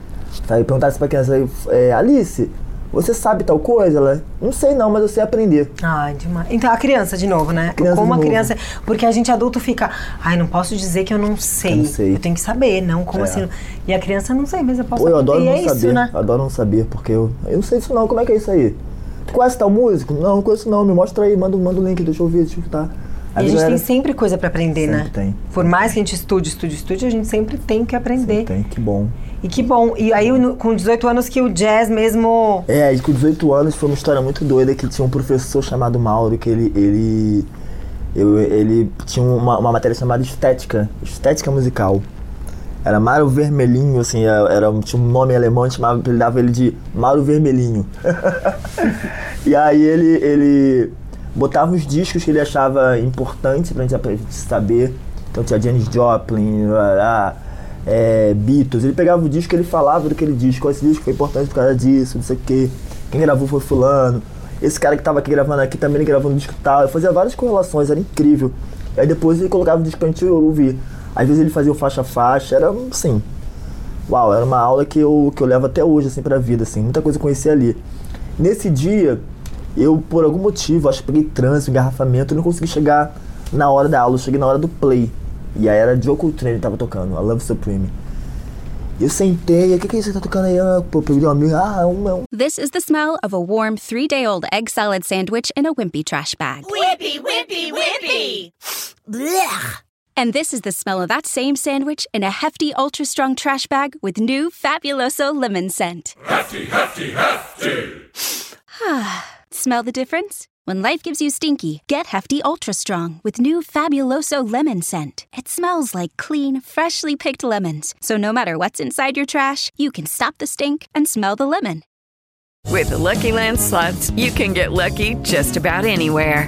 Sabe, perguntasse pra criança, é, Alice, você sabe tal coisa? Ela, não sei não, mas eu sei aprender. Ai, demais. Então, a criança, de novo, né? Criança como a criança. Porque a gente adulto fica. Ai, não posso dizer que eu não sei. Eu não sei. tenho que saber, não? Como É. assim? E a criança não sei, mas eu posso Pô, eu adoro não é saber. isso, né? Eu adoro não saber, porque eu, eu não sei disso não, como é que é isso aí? Tu conhece tal músico? Não, não conheço não, me mostra aí, manda, manda o link, deixa eu ouvir, deixa eu escutar. E a gente galera- tem sempre coisa pra aprender, né? Sempre tem. Por mais que a gente estude, estude, estude, a gente sempre tem que aprender. Tem, que bom. E que bom. E aí, com 18 anos, que o jazz mesmo. É, com 18 anos foi uma história muito doida que tinha um professor chamado Mauro que ele. ele ele tinha uma, uma matéria chamada Estética, Estética Musical. Era Mauro Vermelhinho, assim, era, era- tinha um nome alemão, chamava, ele dava ele de Mauro Vermelhinho. e aí ele, ele botava os discos que ele achava importantes pra gente, pra gente saber. Então tinha Janis Joplin, lá, é, Beatles. Ele pegava o disco e ele falava daquele disco. Esse disco foi importante por causa disso, não sei o quê. Quem gravou foi fulano. Esse cara que tava aqui gravando aqui também gravou um disco tal. Eu fazia várias correlações, era incrível. Aí depois ele colocava o disco pra gente ouvir. Às vezes ele fazia o faixa a faixa, era assim. Uau, era uma aula que eu, que eu levo até hoje, assim, pra vida, assim. Muita coisa eu conheci ali. Nesse dia, eu, por algum motivo, acho que peguei trânsito, engarrafamento, eu não consegui chegar na hora da aula, eu cheguei na hora do play. E aí era Joe Coltrane que tava tocando, a Love Supreme. Eu sentei, o que, que é isso que tá tocando aí? Ah, pô, peguei um amigo, ah, um, um. This is the smell of a warm three day old egg salad sandwich in a wimpy trash bag. Wimpy, wimpy, wimpy. Blech. And this is the smell of that same sandwich in a hefty, ultra strong trash bag with new Fabuloso lemon scent. Hefty, hefty, hefty. Smell the difference? When life gives you stinky, get Hefty Ultra Strong with new Fabuloso lemon scent. It smells like clean, freshly picked lemons. So no matter what's inside your trash, you can stop the stink and smell the lemon. With the Lucky Land slots, you can get lucky just about anywhere.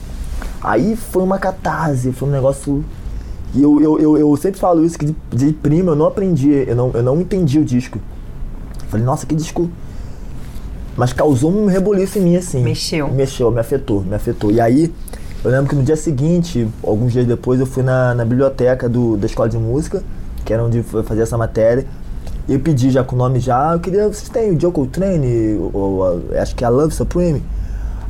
Aí foi uma catarse, foi um negócio. E eu, eu, eu, eu sempre falo isso, que de, de prima eu não aprendi, eu não, eu não entendi o disco. Falei, nossa, que disco. Mas causou um reboliço em mim, assim. Mexeu. Mexeu, me afetou, me afetou. E aí, eu lembro que no dia seguinte, alguns dias depois, eu fui na, na biblioteca do, da escola de música, que era onde eu fazia essa matéria. E eu pedi já com o nome já, eu queria, vocês têm o Joe Coltrane, ou, ou, acho que é a Love Supreme?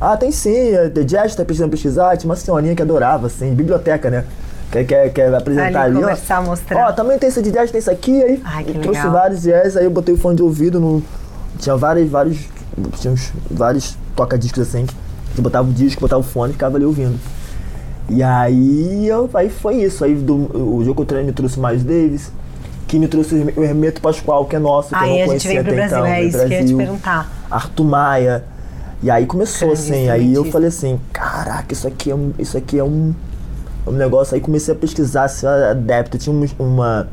Ah, tem sim, a The Jazz tá precisando pesquisar, tinha uma senhorinha que adorava, assim, biblioteca, né? Quer, quer, quer apresentar Ali, ali, conversar, ó. mostrar. Ó, também tem esse de jazz, tem isso aqui, aí Ai, que eu trouxe legal. vários jazz, aí eu botei o fone de ouvido no. Tinha vários, vários. Tinha uns, vários toca-discos assim, que botava o disco, botava o fone e ficava ali ouvindo. E aí, eu, aí foi isso. Aí do, o Joe Coltrane me trouxe o Miles Davis, que me trouxe o Hermeto Pascoal, que é nosso, que eu Aí não a gente conhecia veio pro até Brasil, então. é veio isso pro que eu ia te Brasil. perguntar. Arthur Maia. E aí começou Grande assim, aí eu falei assim, caraca, isso aqui é um, isso aqui é um, um negócio. Aí comecei a pesquisar, ser adepto. Tinha uma, uma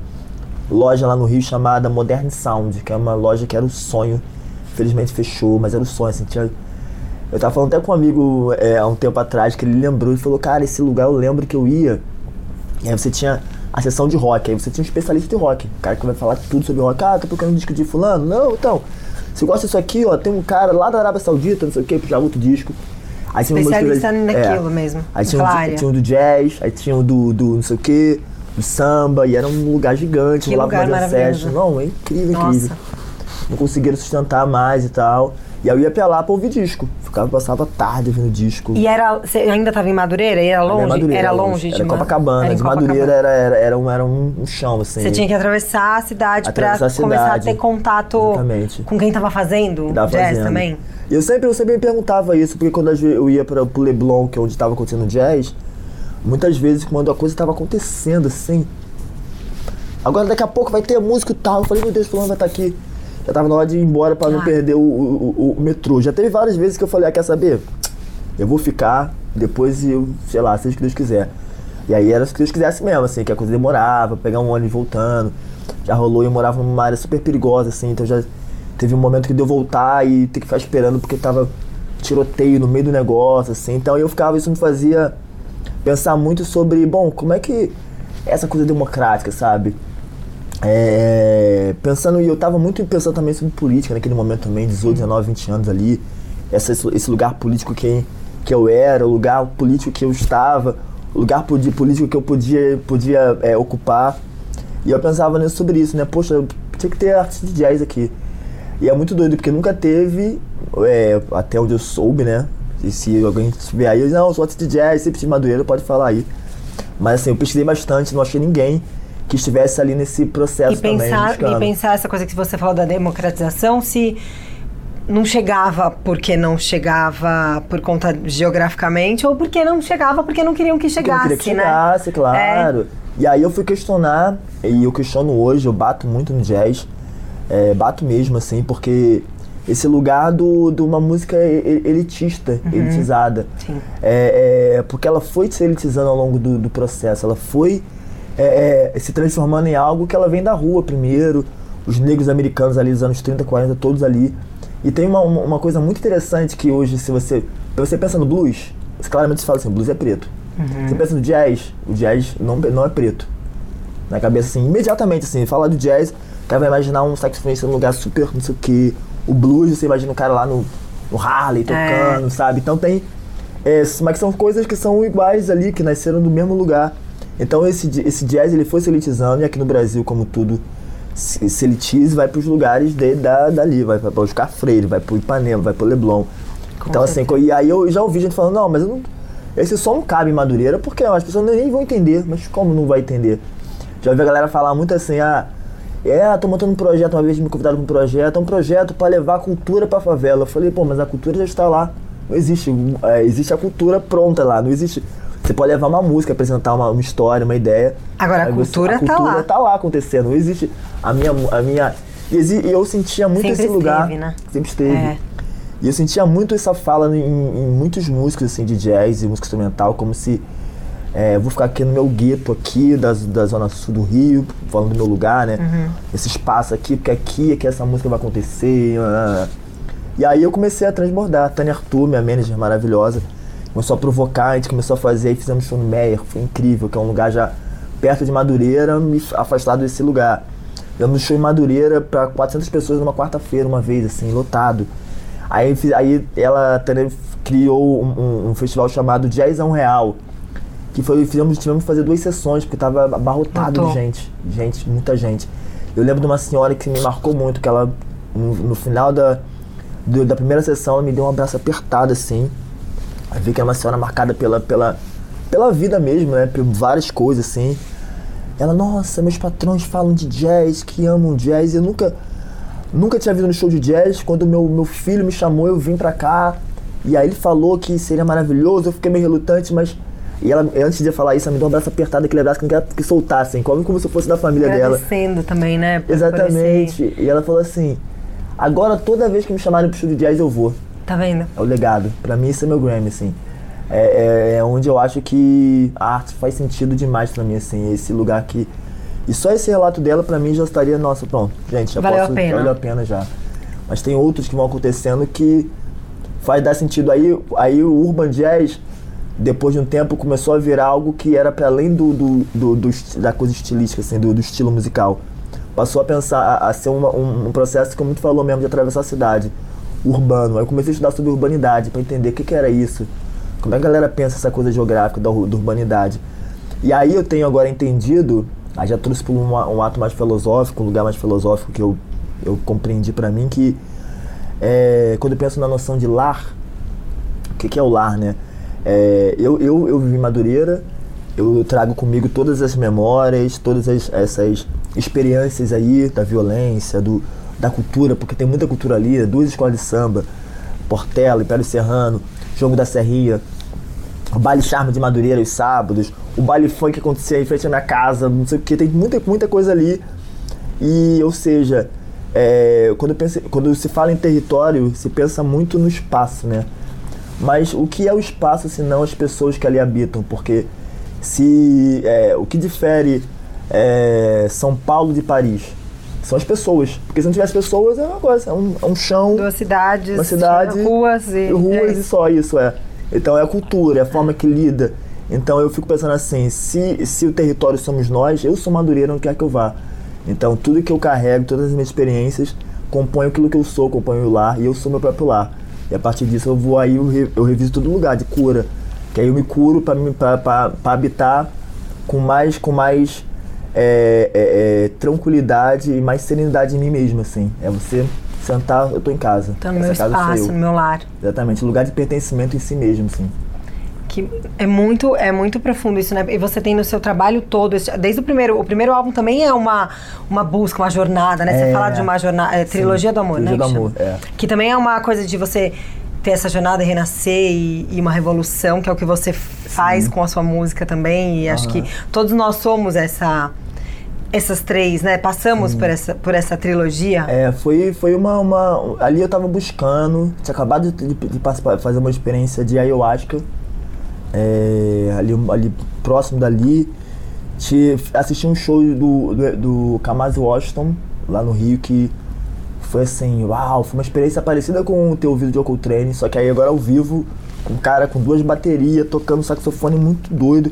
loja lá no Rio chamada Modern Sound, que é uma loja que era o sonho. Infelizmente fechou, mas era o sonho, assim, tinha... Eu tava falando até com um amigo é, há um tempo atrás, que ele lembrou e falou, cara, esse lugar eu lembro que eu ia. E aí você tinha a sessão de rock, aí você tinha um especialista de rock, o cara que vai falar tudo sobre rock. Ah, tô procurando um disco de fulano? Não, então. Você gosta disso aqui, ó, tem um cara lá da Arábia Saudita, não sei o que, já outro disco. Aí tinha Especialista música- naquilo mesmo, Aí tinha, um, tinha um do jazz, aí tinha um do, do não sei o que, do samba, e era um lugar gigante, Que lá lugar pra maravilhoso. session. Não, é incrível, Nossa. incrível. Não conseguiram sustentar mais e tal. E aí eu ia pra lá pra ouvir disco. Ficava, passava tarde ouvindo disco. E era. Você ainda tava em Madureira? E era Era longe? Madureira, era longe de Era Copacabana. era Copacabana. Madureira era, era, era, um, era um, um chão, assim. Você tinha que atravessar a cidade pra Atravessar a começar a ter contato Exatamente. com quem tava fazendo Tava jazz fazendo. também. E eu sempre, eu sempre me perguntava isso, porque quando eu ia para o Leblon, que é onde estava acontecendo jazz, muitas vezes quando a coisa estava acontecendo assim, agora daqui a pouco vai ter música e tal, eu falei, meu Deus, fulano vai estar aqui. Já tava na hora de ir embora para não Ah. perder o, o, o- metrô. Já teve várias vezes que eu falei, ah, quer saber? Eu vou ficar, depois eu, sei lá, seja o que Deus quiser. E aí era o que Deus quisesse mesmo, assim, que a coisa demorava, pegar um ônibus voltando. Já rolou e eu morava numa área super perigosa, assim, então já teve um momento que deu voltar e ter que ficar esperando porque tava tiroteio no meio do negócio, assim. Então eu ficava, isso me fazia pensar muito sobre, bom, como é que essa coisa democrática, sabe? É, pensando, e eu tava muito pensando também sobre política naquele momento também, 18, 19, 20 anos ali. Essa, esse lugar político que, que eu era, o lugar político que eu estava, o lugar político que eu podia, podia é, ocupar. E eu pensava nisso, sobre isso, né? Poxa, eu tinha que ter artista de jazz aqui. E é muito doido, porque nunca teve, é, até onde eu soube, né? E se alguém estiver aí, não, eu sou artista de jazz, sempre de Madureira, pode falar aí. Mas assim, eu pesquisei bastante, não achei ninguém que estivesse ali nesse processo E também. pensar, buscando. e pensar essa coisa que você falou da democratização, se não chegava porque não chegava por conta geograficamente, ou porque não chegava porque não queriam que Porque chegasse, queria que né? chegasse, claro. E aí eu fui questionar, e eu questiono hoje, eu bato muito no jazz, é, bato mesmo, assim, porque esse lugar do, de uma música elitista, uhum. elitizada. É, é, porque ela foi se elitizando ao longo do, do processo, ela foi é, é, se transformando em algo que ela vem da rua primeiro, os negros americanos ali dos anos 30, 40, todos ali. E tem uma, uma coisa muito interessante que hoje, se você, você pensa no blues, você claramente fala assim, blues é preto. Uhum. Você pensa no jazz, o jazz não, não é preto. Na cabeça, assim, imediatamente, assim, falar do jazz, o cara vai imaginar um saxofonista num lugar super, não sei o que, o blues, você imagina o cara lá no, no Harley tocando, é. sabe? Então tem. É, mas são coisas que são iguais ali, que nasceram do mesmo lugar. Então esse, esse jazz ele foi se elitizando e aqui no Brasil, como tudo se, se elitiza, vai para os lugares de, da, dali, vai para Oscar Freire, vai para o Ipanema, vai para o Leblon. Com então certeza. assim, e aí eu já ouvi gente falando, não, mas não, esse som não cabe em Madureira, porque as pessoas nem vão entender, mas como não vai entender? Já ouvi a galera falar muito assim, ah, é, tô montando um projeto, uma vez me convidaram para um projeto, é um projeto para levar a cultura para a favela. Eu falei, pô, mas a cultura já está lá. Não existe, é, existe a cultura pronta lá, não existe. Você pode levar uma música, apresentar uma, uma história, uma ideia. Agora a cultura, você, a cultura tá lá. tá lá acontecendo. Não existe a minha a minha e eu sentia muito Sempre esse lugar. Esteve, né? Sempre esteve. É. E eu sentia muito essa fala em, em muitos músicos assim de jazz e música instrumental, como se é, vou ficar aqui no meu gueto aqui da, da zona sul do Rio, falando do meu lugar, né? Uhum. Esse espaço aqui, porque aqui é que essa música vai acontecer. Uh. E aí eu comecei a transbordar. Tânia Arthur, minha manager maravilhosa, começou a provocar, a gente começou a fazer, e fizemos show no Meyer, foi incrível, que é um lugar já perto de Madureira, afastado desse lugar. Damos show em Madureira para 400 pessoas numa quarta-feira, uma vez, assim, lotado. Aí, aí ela, criou um, um, um festival chamado Jazzão Real, que foi, fizemos, tivemos que fazer duas sessões, porque estava abarrotado de gente. Gente, muita gente. Eu lembro de uma senhora que me marcou muito, que ela, no, no final da, do, da primeira sessão, ela me deu um abraço apertado, assim. Vi que é uma senhora marcada pela, pela, pela vida mesmo, né? Por várias coisas, assim. Ela, nossa, meus patrões falam de jazz, que amam jazz. Eu nunca, nunca tinha visto no show de jazz. Quando meu, meu filho me chamou, eu vim pra cá. E aí ele falou que seria maravilhoso. Eu fiquei meio relutante, mas e ela, antes de falar isso, ela me deu um abraço apertado, aquele abraço que não quer que soltassem, como, como se fosse da família dela. Agradecendo também, né? Exatamente. E ela falou assim: agora toda vez que me chamarem pro show de jazz eu vou. Tá vendo? É o legado. Pra mim, isso é meu Grammy, assim. É, é, é onde eu acho que a arte faz sentido demais pra mim, assim. Esse lugar que. E só esse relato dela, pra mim, já estaria, nossa, pronto, gente, já valeu posso. A pena. Valeu a pena já. Mas tem outros que vão acontecendo que faz dar sentido. Aí, aí o Urban Jazz depois de um tempo começou a virar algo que era para além do, do, do, do, da coisa estilística, assim, do, estilo musical. Passou a pensar, a, a ser uma, um, um, processo, como muito falou mesmo, de atravessar a cidade, urbano. Aí eu comecei a estudar sobre urbanidade, para entender o que, que, era isso, como é que a galera pensa essa coisa geográfica da, da urbanidade. E aí eu tenho agora entendido, aí já trouxe para um, um, ato mais filosófico, um lugar mais filosófico que eu, eu compreendi para mim, que é, quando eu penso na noção de lar, o que, que é o lar, né? É, eu, eu, eu vivi Madureira, eu trago comigo todas as memórias, todas as, essas experiências aí da violência, do, da cultura, porque tem muita cultura ali, duas escolas de samba, Portela, Império Serrano, Jogo da Serrinha, o baile charme de Madureira os sábados, o baile funk que acontecia em frente à minha casa, não sei o que, tem muita, muita coisa ali. E, ou seja, é, quando, penso, quando se fala em território, se pensa muito no espaço, né? Mas o que é o espaço se não as pessoas que ali habitam? Porque se é, o que difere é, São Paulo de Paris são as pessoas. Porque se não tivesse pessoas é uma coisa, é um, é um chão. Duas cidades, uma cidade, ruas e. Ruas é e só isso, é. Então é a cultura, é a forma que lida. Então eu fico pensando assim, se, se o território somos nós, eu sou Madureira onde quer que eu vá. Então tudo que eu carrego, todas as minhas experiências, compõem aquilo que eu sou, compõem o lar, e eu sou meu próprio lar. E a partir disso eu vou aí, eu, re, eu reviso todo lugar de cura. Que aí eu me curo para habitar com mais, com mais é, é, é, tranquilidade e mais serenidade em mim mesmo, assim. É você sentar, eu tô em casa. Tô no Essa meu espaço, no meu lar. Exatamente, lugar de pertencimento em si mesmo, assim que é muito é muito profundo isso, né? E você tem no seu trabalho todo, desde o primeiro, o primeiro álbum também é uma uma busca, uma jornada, né? Você é, fala de uma jornada, é, trilogia do amor, trilogia né? do amor, é. Que também é uma coisa de você ter essa jornada, renascer e, e uma revolução, que é o que você faz Sim. com a sua música também. E acho que todos nós somos essa essas três, né? Passamos por essa, por essa trilogia. É, foi, foi uma, uma. Ali eu tava buscando, tinha acabado de, de, de fazer uma experiência de ayahuasca. É, ali, ali próximo dali. Te, assisti um show do, do, do Kamasi Washington, lá no Rio, que foi assim, uau, foi uma experiência parecida com o teu vídeo de Occultrane, só que aí agora ao vivo, com um cara com duas baterias, tocando saxofone muito doido.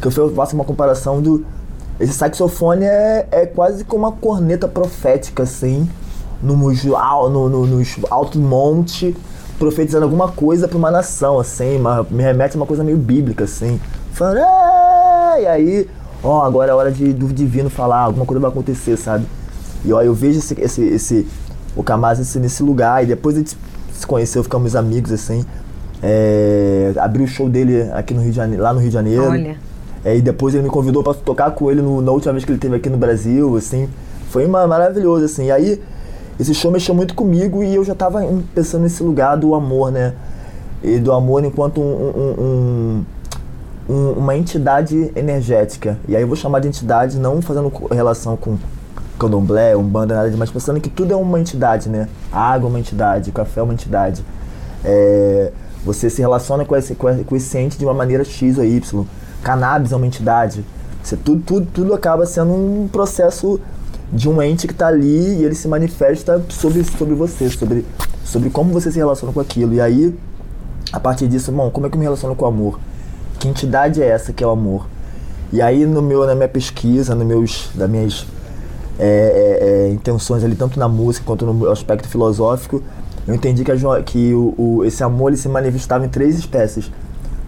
Que eu faço uma comparação do esse saxofone é, é quase como uma corneta profética, assim, no, no, no, no alto monte, profetizando alguma coisa para uma nação, assim, uma, me remete a uma coisa meio bíblica, assim. Falando, e aí, ó, agora é hora de, do divino falar, alguma coisa vai acontecer, sabe? E ó, eu vejo esse, esse, esse o Kamaz nesse, lugar, e depois a gente se conheceu, ficamos amigos, assim. É, abri o show dele aqui no Rio de Janeiro, lá no Rio de Janeiro. Olha. É, e depois ele me convidou para tocar com ele no, na última vez que ele esteve aqui no Brasil, assim. Foi uma, maravilhoso, assim. E aí, esse show mexeu muito comigo e eu já estava pensando nesse lugar do amor, né? E do amor enquanto um, um, um, uma entidade energética. E aí eu vou chamar de entidade não fazendo relação com candomblé, umbanda, nada mas pensando que tudo é uma entidade, né? A água é uma entidade, o café é uma entidade. É, você se relaciona com esse, com esse ente de uma maneira X ou Y cannabis é uma entidade. Você, tudo, tudo, tudo acaba sendo um processo de um ente que está ali e ele se manifesta sobre, sobre você, sobre, sobre como você se relaciona com aquilo. E aí, a partir disso, bom, como é que eu me relaciono com o amor? Que entidade é essa que é o amor? E aí, no meu, na minha pesquisa, no meus, das minhas é, é, é, intenções ali, tanto na música quanto no aspecto filosófico, eu entendi que, a, que o, o, esse amor ele se manifestava em três espécies.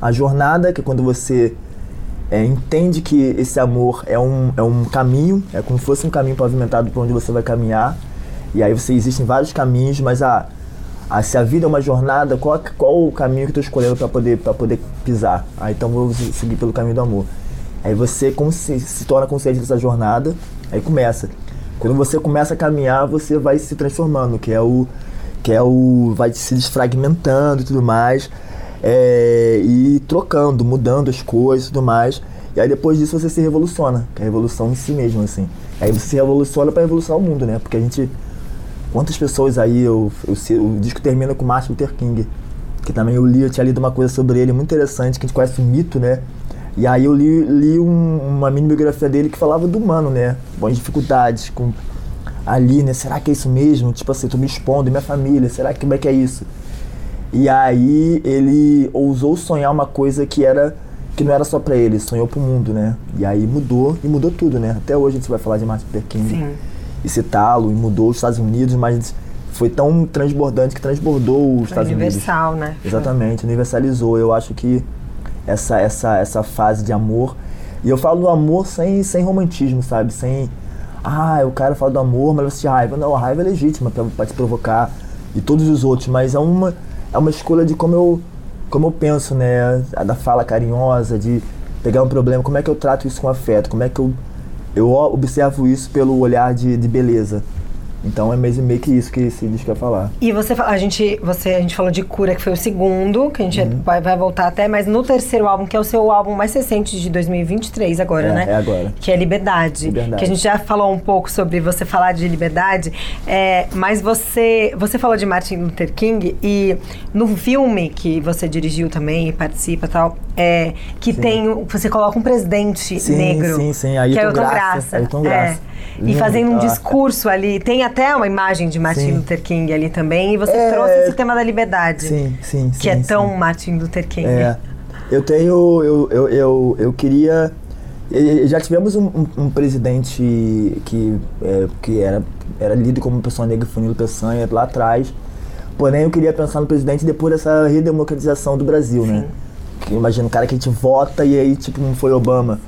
A jornada, que é quando você é, entende que esse amor é um, é um caminho, é como se fosse um caminho pavimentado para onde você vai caminhar. E aí você existem vários caminhos, mas a, a, se a vida é uma jornada, qual, qual o caminho que eu estou escolhendo para poder, poder pisar? Ah, então vou seguir pelo caminho do amor. Aí você se, se torna consciente dessa jornada, aí começa. Quando você começa a caminhar, você vai se transformando, que é o que é o vai se desfragmentando e tudo mais é, e trocando, mudando as coisas e tudo mais. E aí depois disso você se revoluciona, que é a revolução em si mesmo, assim. Aí você se revoluciona para revolucionar o mundo, né? Porque a gente. Quantas pessoas aí. Eu, eu, o disco termina com Martin Luther King, que também eu li, eu tinha lido uma coisa sobre ele muito interessante, que a gente conhece o mito, né? E aí eu li, li um, uma mini biografia dele que falava do humano, né? Com as dificuldades, com ali, né? Será que é isso mesmo? Tipo assim, tô me expondo, minha família, será que como é que é isso? E aí ele ousou sonhar uma coisa que era que não era só para ele, sonhou pro mundo, né? E aí mudou e mudou tudo, né? Até hoje a gente vai falar de Martin Luther King Sim. e citá-lo e mudou os Estados Unidos, mas foi tão transbordante que transbordou os Estados universal, Unidos. Universal, né? Exatamente, universalizou. Eu acho que essa essa essa fase de amor e eu falo do amor sem sem romantismo, sabe? Sem ah, o cara fala do amor, mas você raiva. Não, a raiva é legítima para te provocar e todos os outros, mas é uma é uma escolha de como eu, como eu penso, né? A da fala carinhosa, de pegar um problema, como é que eu trato isso com afeto, como é que eu, eu observo isso pelo olhar de, de beleza. Então é mesmo meio que isso que esse disco quer falar. E você a gente, você, a gente falou de Cura, que foi o segundo, que a gente uhum. vai, vai voltar até, mas no terceiro álbum, que é o seu álbum mais recente de 2023 agora, é, né? É agora. Que é Liberdade. Liberdade. Que a gente já falou um pouco sobre você falar de liberdade, é, mas você, você falou de Martin Luther King e no filme que você dirigiu também e participa e tal, é, que sim. tem, você coloca um presidente sim, negro. Sim, sim, Ailton que é Graça. Graça. Ailton Graça. É. E fazendo um discurso ali, tem até uma imagem de Martin sim. Luther King ali também, e você é... trouxe esse tema da liberdade. Sim, sim, Que sim, é tão sim. Martin Luther King. É. Eu tenho. Eu, eu, eu, eu queria. Já tivemos um, um, um presidente que, é, que era, era lido como pessoa negra, Funilo Peçanha, lá atrás. Porém, eu queria pensar no presidente depois dessa redemocratização do Brasil, né? Imagina, um cara que a gente vota e aí, tipo, não foi Obama.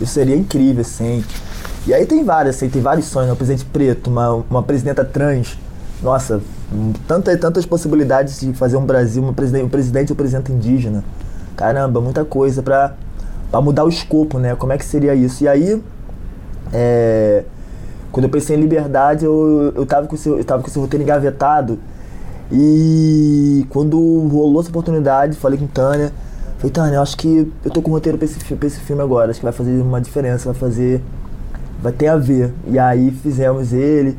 Isso seria incrível, assim. E aí tem várias, assim, tem vários sonhos, né? um presidente preto, uma, uma presidenta trans. Nossa, tantas, tantas possibilidades de fazer um Brasil, uma presidente, um presidente ou presidente indígena. Caramba, muita coisa para mudar o escopo, né? Como é que seria isso? E aí, é, quando eu pensei em liberdade, eu, eu, tava com esse, eu tava com esse roteiro engavetado. E quando rolou essa oportunidade, falei com Tânia, falei, Tânia, eu acho que eu tô com o roteiro pra esse, pra esse filme agora, acho que vai fazer uma diferença, vai fazer. vai ter a ver. E aí fizemos ele.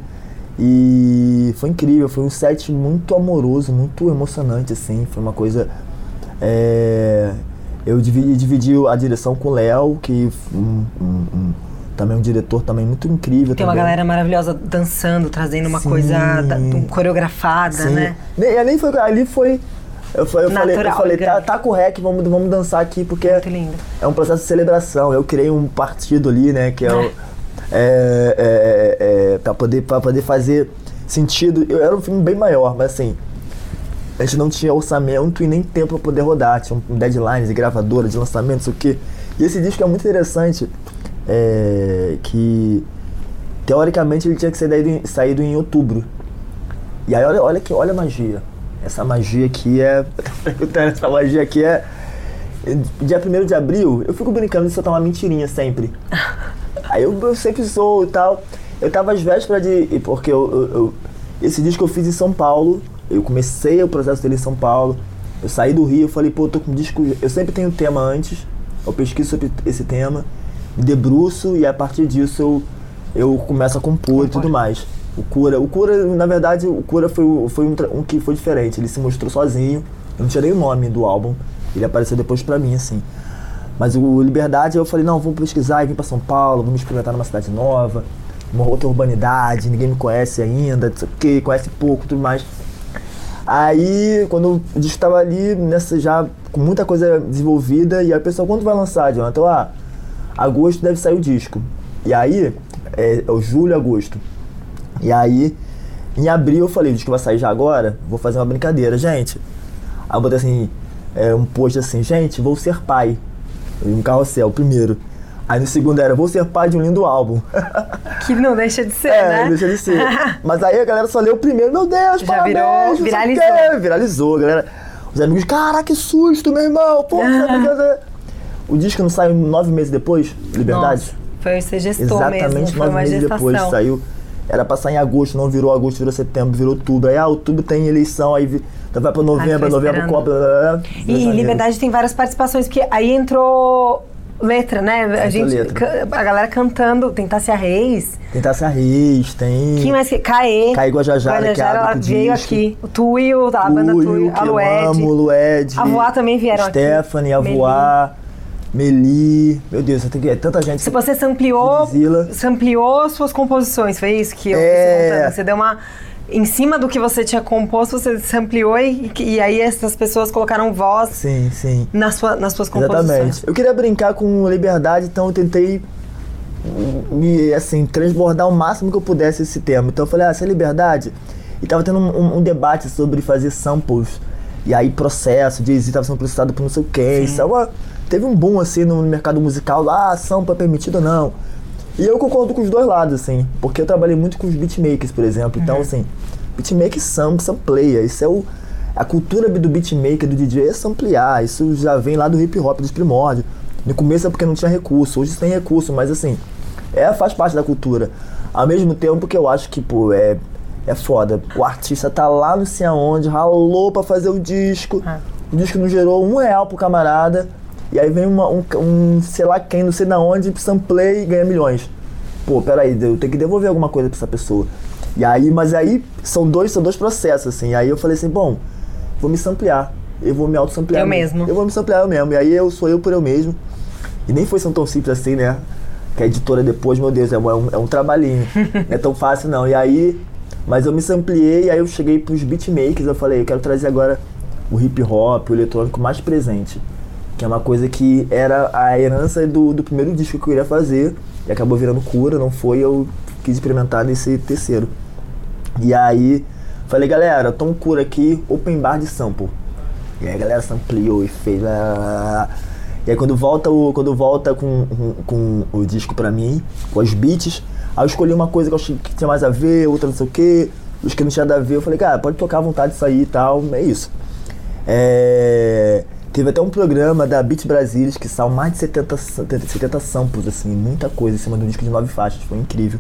E foi incrível, foi um set muito amoroso, muito emocionante, assim. Foi uma coisa. É, eu dividi, dividi a direção com o Léo, que um, um, um, também um diretor também muito incrível. Tem também. uma galera maravilhosa dançando, trazendo uma Sim. coisa da, coreografada, Sim. né? Nem, nem foi, ali foi. Eu, eu falei, eu Natural, falei tá, tá com o rec, vamos, vamos dançar aqui, porque lindo. é um processo de celebração. Eu criei um partido ali, né, que é o. É, é, é, pra, poder, pra poder fazer sentido. Eu, era um filme bem maior, mas assim. A gente não tinha orçamento e nem tempo pra poder rodar. Tinha um deadlines de gravadora, de lançamento, não sei o quê. E esse disco é muito interessante. é, que teoricamente ele tinha que ser saído em, saído em outubro. E aí olha, olha que olha a magia. Essa magia aqui é. Essa magia aqui é. Dia 1 de abril, eu fico brincando de soltar uma mentirinha sempre. Aí eu, eu sempre sou e tal. Eu tava às vésperas de. Porque eu, eu- eu- esse disco eu fiz em São Paulo. Eu comecei o processo dele em São Paulo. Eu saí do Rio, eu falei, pô, eu tô com disco. Eu sempre tenho um tema antes. Eu pesquiso sobre esse tema, me debruço e a partir disso eu, eu começo a compor e tudo mais. O Cura, o Cura, na verdade, o Cura foi, foi um, um que foi diferente. Ele se mostrou sozinho. Eu não nem o nome do álbum. Ele apareceu depois pra mim, assim. Mas o Liberdade, eu falei, não, vamos pesquisar e vim pra São Paulo, vamos experimentar numa cidade nova, uma outra urbanidade, ninguém me conhece ainda, não sei o quê, conhece pouco tudo mais. Aí, quando o disco tava ali, nessa já com muita coisa desenvolvida, e aí o pessoal, quando vai lançar, Jonathan? Eu, Ah, agosto deve sair o disco. E aí, é, é o julho, agosto. E aí, em abril eu falei, o disco vai sair já agora, vou fazer uma brincadeira, gente. Aí eu botei assim, é, um post assim, gente, vou ser pai. Um carrossel, primeiro. Aí no segundo era, vou ser pai de um lindo álbum. Que não deixa de ser, É, né? deixa de ser. Mas aí a galera só leu o primeiro, meu Deus, Já parabéns, virou- o viralizou. Viralizou, galera. Os amigos, caraca, que susto, meu irmão. Pô, o O disco não saiu nove meses depois, Liberdade? Nossa, foi você gestou Exatamente mesmo, nove meses gestação. depois saiu. Era pra sair em agosto, não virou agosto, virou setembro, virou outubro. Aí, ah, outubro tem eleição, aí vi- então vai pra novembro, foi novembro. Copa. blá, blá, blá, E janeiro. Liberdade tem várias participações, porque aí entrou letra, né? A gente, letra. a galera cantando, tem Tássia Reis. Tem Tássia Reis, tem. Quem mais que? Caê. Caê Guajajara, que Guajajara, abre ela veio disco. aqui. O Tuyo, a banda que a Lued. amo, Lued. A Voar também vieram aqui. Stephanie, a. Voar, Meli. Meu Deus, que- é tanta gente. Se você sampleou, Zila. sampleou suas composições, foi isso que eu É. Você deu uma. Em cima do que você tinha composto, você sampleou e, e aí essas pessoas colocaram voz Sim, sim. nas, sua, nas suas composições. Exatamente. Eu queria brincar com liberdade, então eu tentei me, assim, transbordar o máximo que eu pudesse esse tema. Então eu falei, ah, essa é liberdade. E tava tendo um, um- um debate sobre fazer samples. E aí processo, Jay-Z tava sendo processado por não sei o quê. Isso é uma- teve um boom assim no mercado musical, lá, ah, sample é permitido ou não. E eu concordo com os dois lados, assim, porque eu trabalhei muito com os beatmakers, por exemplo. Então, assim, beatmaker sample, sampleia. Isso é o. A cultura do beatmaker, do DJ é samplear. Isso já vem lá do hip hop, dos primórdios. No começo é porque não tinha recurso, hoje tem recurso, mas assim, é, faz parte da cultura. Ao mesmo tempo que eu acho que, pô, é, é foda. O artista tá lá não sei aonde, ralou pra fazer o disco. O disco não gerou um real pro camarada. E aí vem uma- um, um, sei lá quem, não sei da onde, sampleia e ganha milhões. Pô, peraí, eu tenho que devolver alguma coisa pra essa pessoa. E aí, mas aí são dois, são dois processos, assim. Aí eu falei assim, bom, vou me samplear. Eu vou me auto-samplear. Eu mesmo. Eu vou me samplear eu mesmo. E aí eu sou eu por eu mesmo. E nem foi tão simples assim, né? Que a editora depois, meu Deus, é um, é um, é trabalhinho. não é tão fácil não. E aí, mas eu me sampliei e aí eu cheguei pros beatmakers, eu falei, eu quero trazer agora o hip hop, o eletrônico mais presente. Que é uma coisa que era a herança do, do primeiro disco que eu queria fazer. E acabou virando cura, não foi, eu quis experimentar nesse terceiro. E aí, falei, galera, tô um cura aqui, open bar de sample. E aí a galera sampleou e fez. lá, lá, lá. E aí quando volta, o, quando volta com, com, com o disco pra mim, com os beats, aí eu escolhi uma coisa que eu achei que tinha mais a ver, outra não sei o quê. Os que não tinha nada a ver, eu falei, cara, pode tocar à vontade isso aí e tal, é isso. É, teve até um programa da Beat Brasilis que saiu mais de 70, 70, 70 samples, assim, muita coisa em cima de um disco de nove faixas, foi incrível.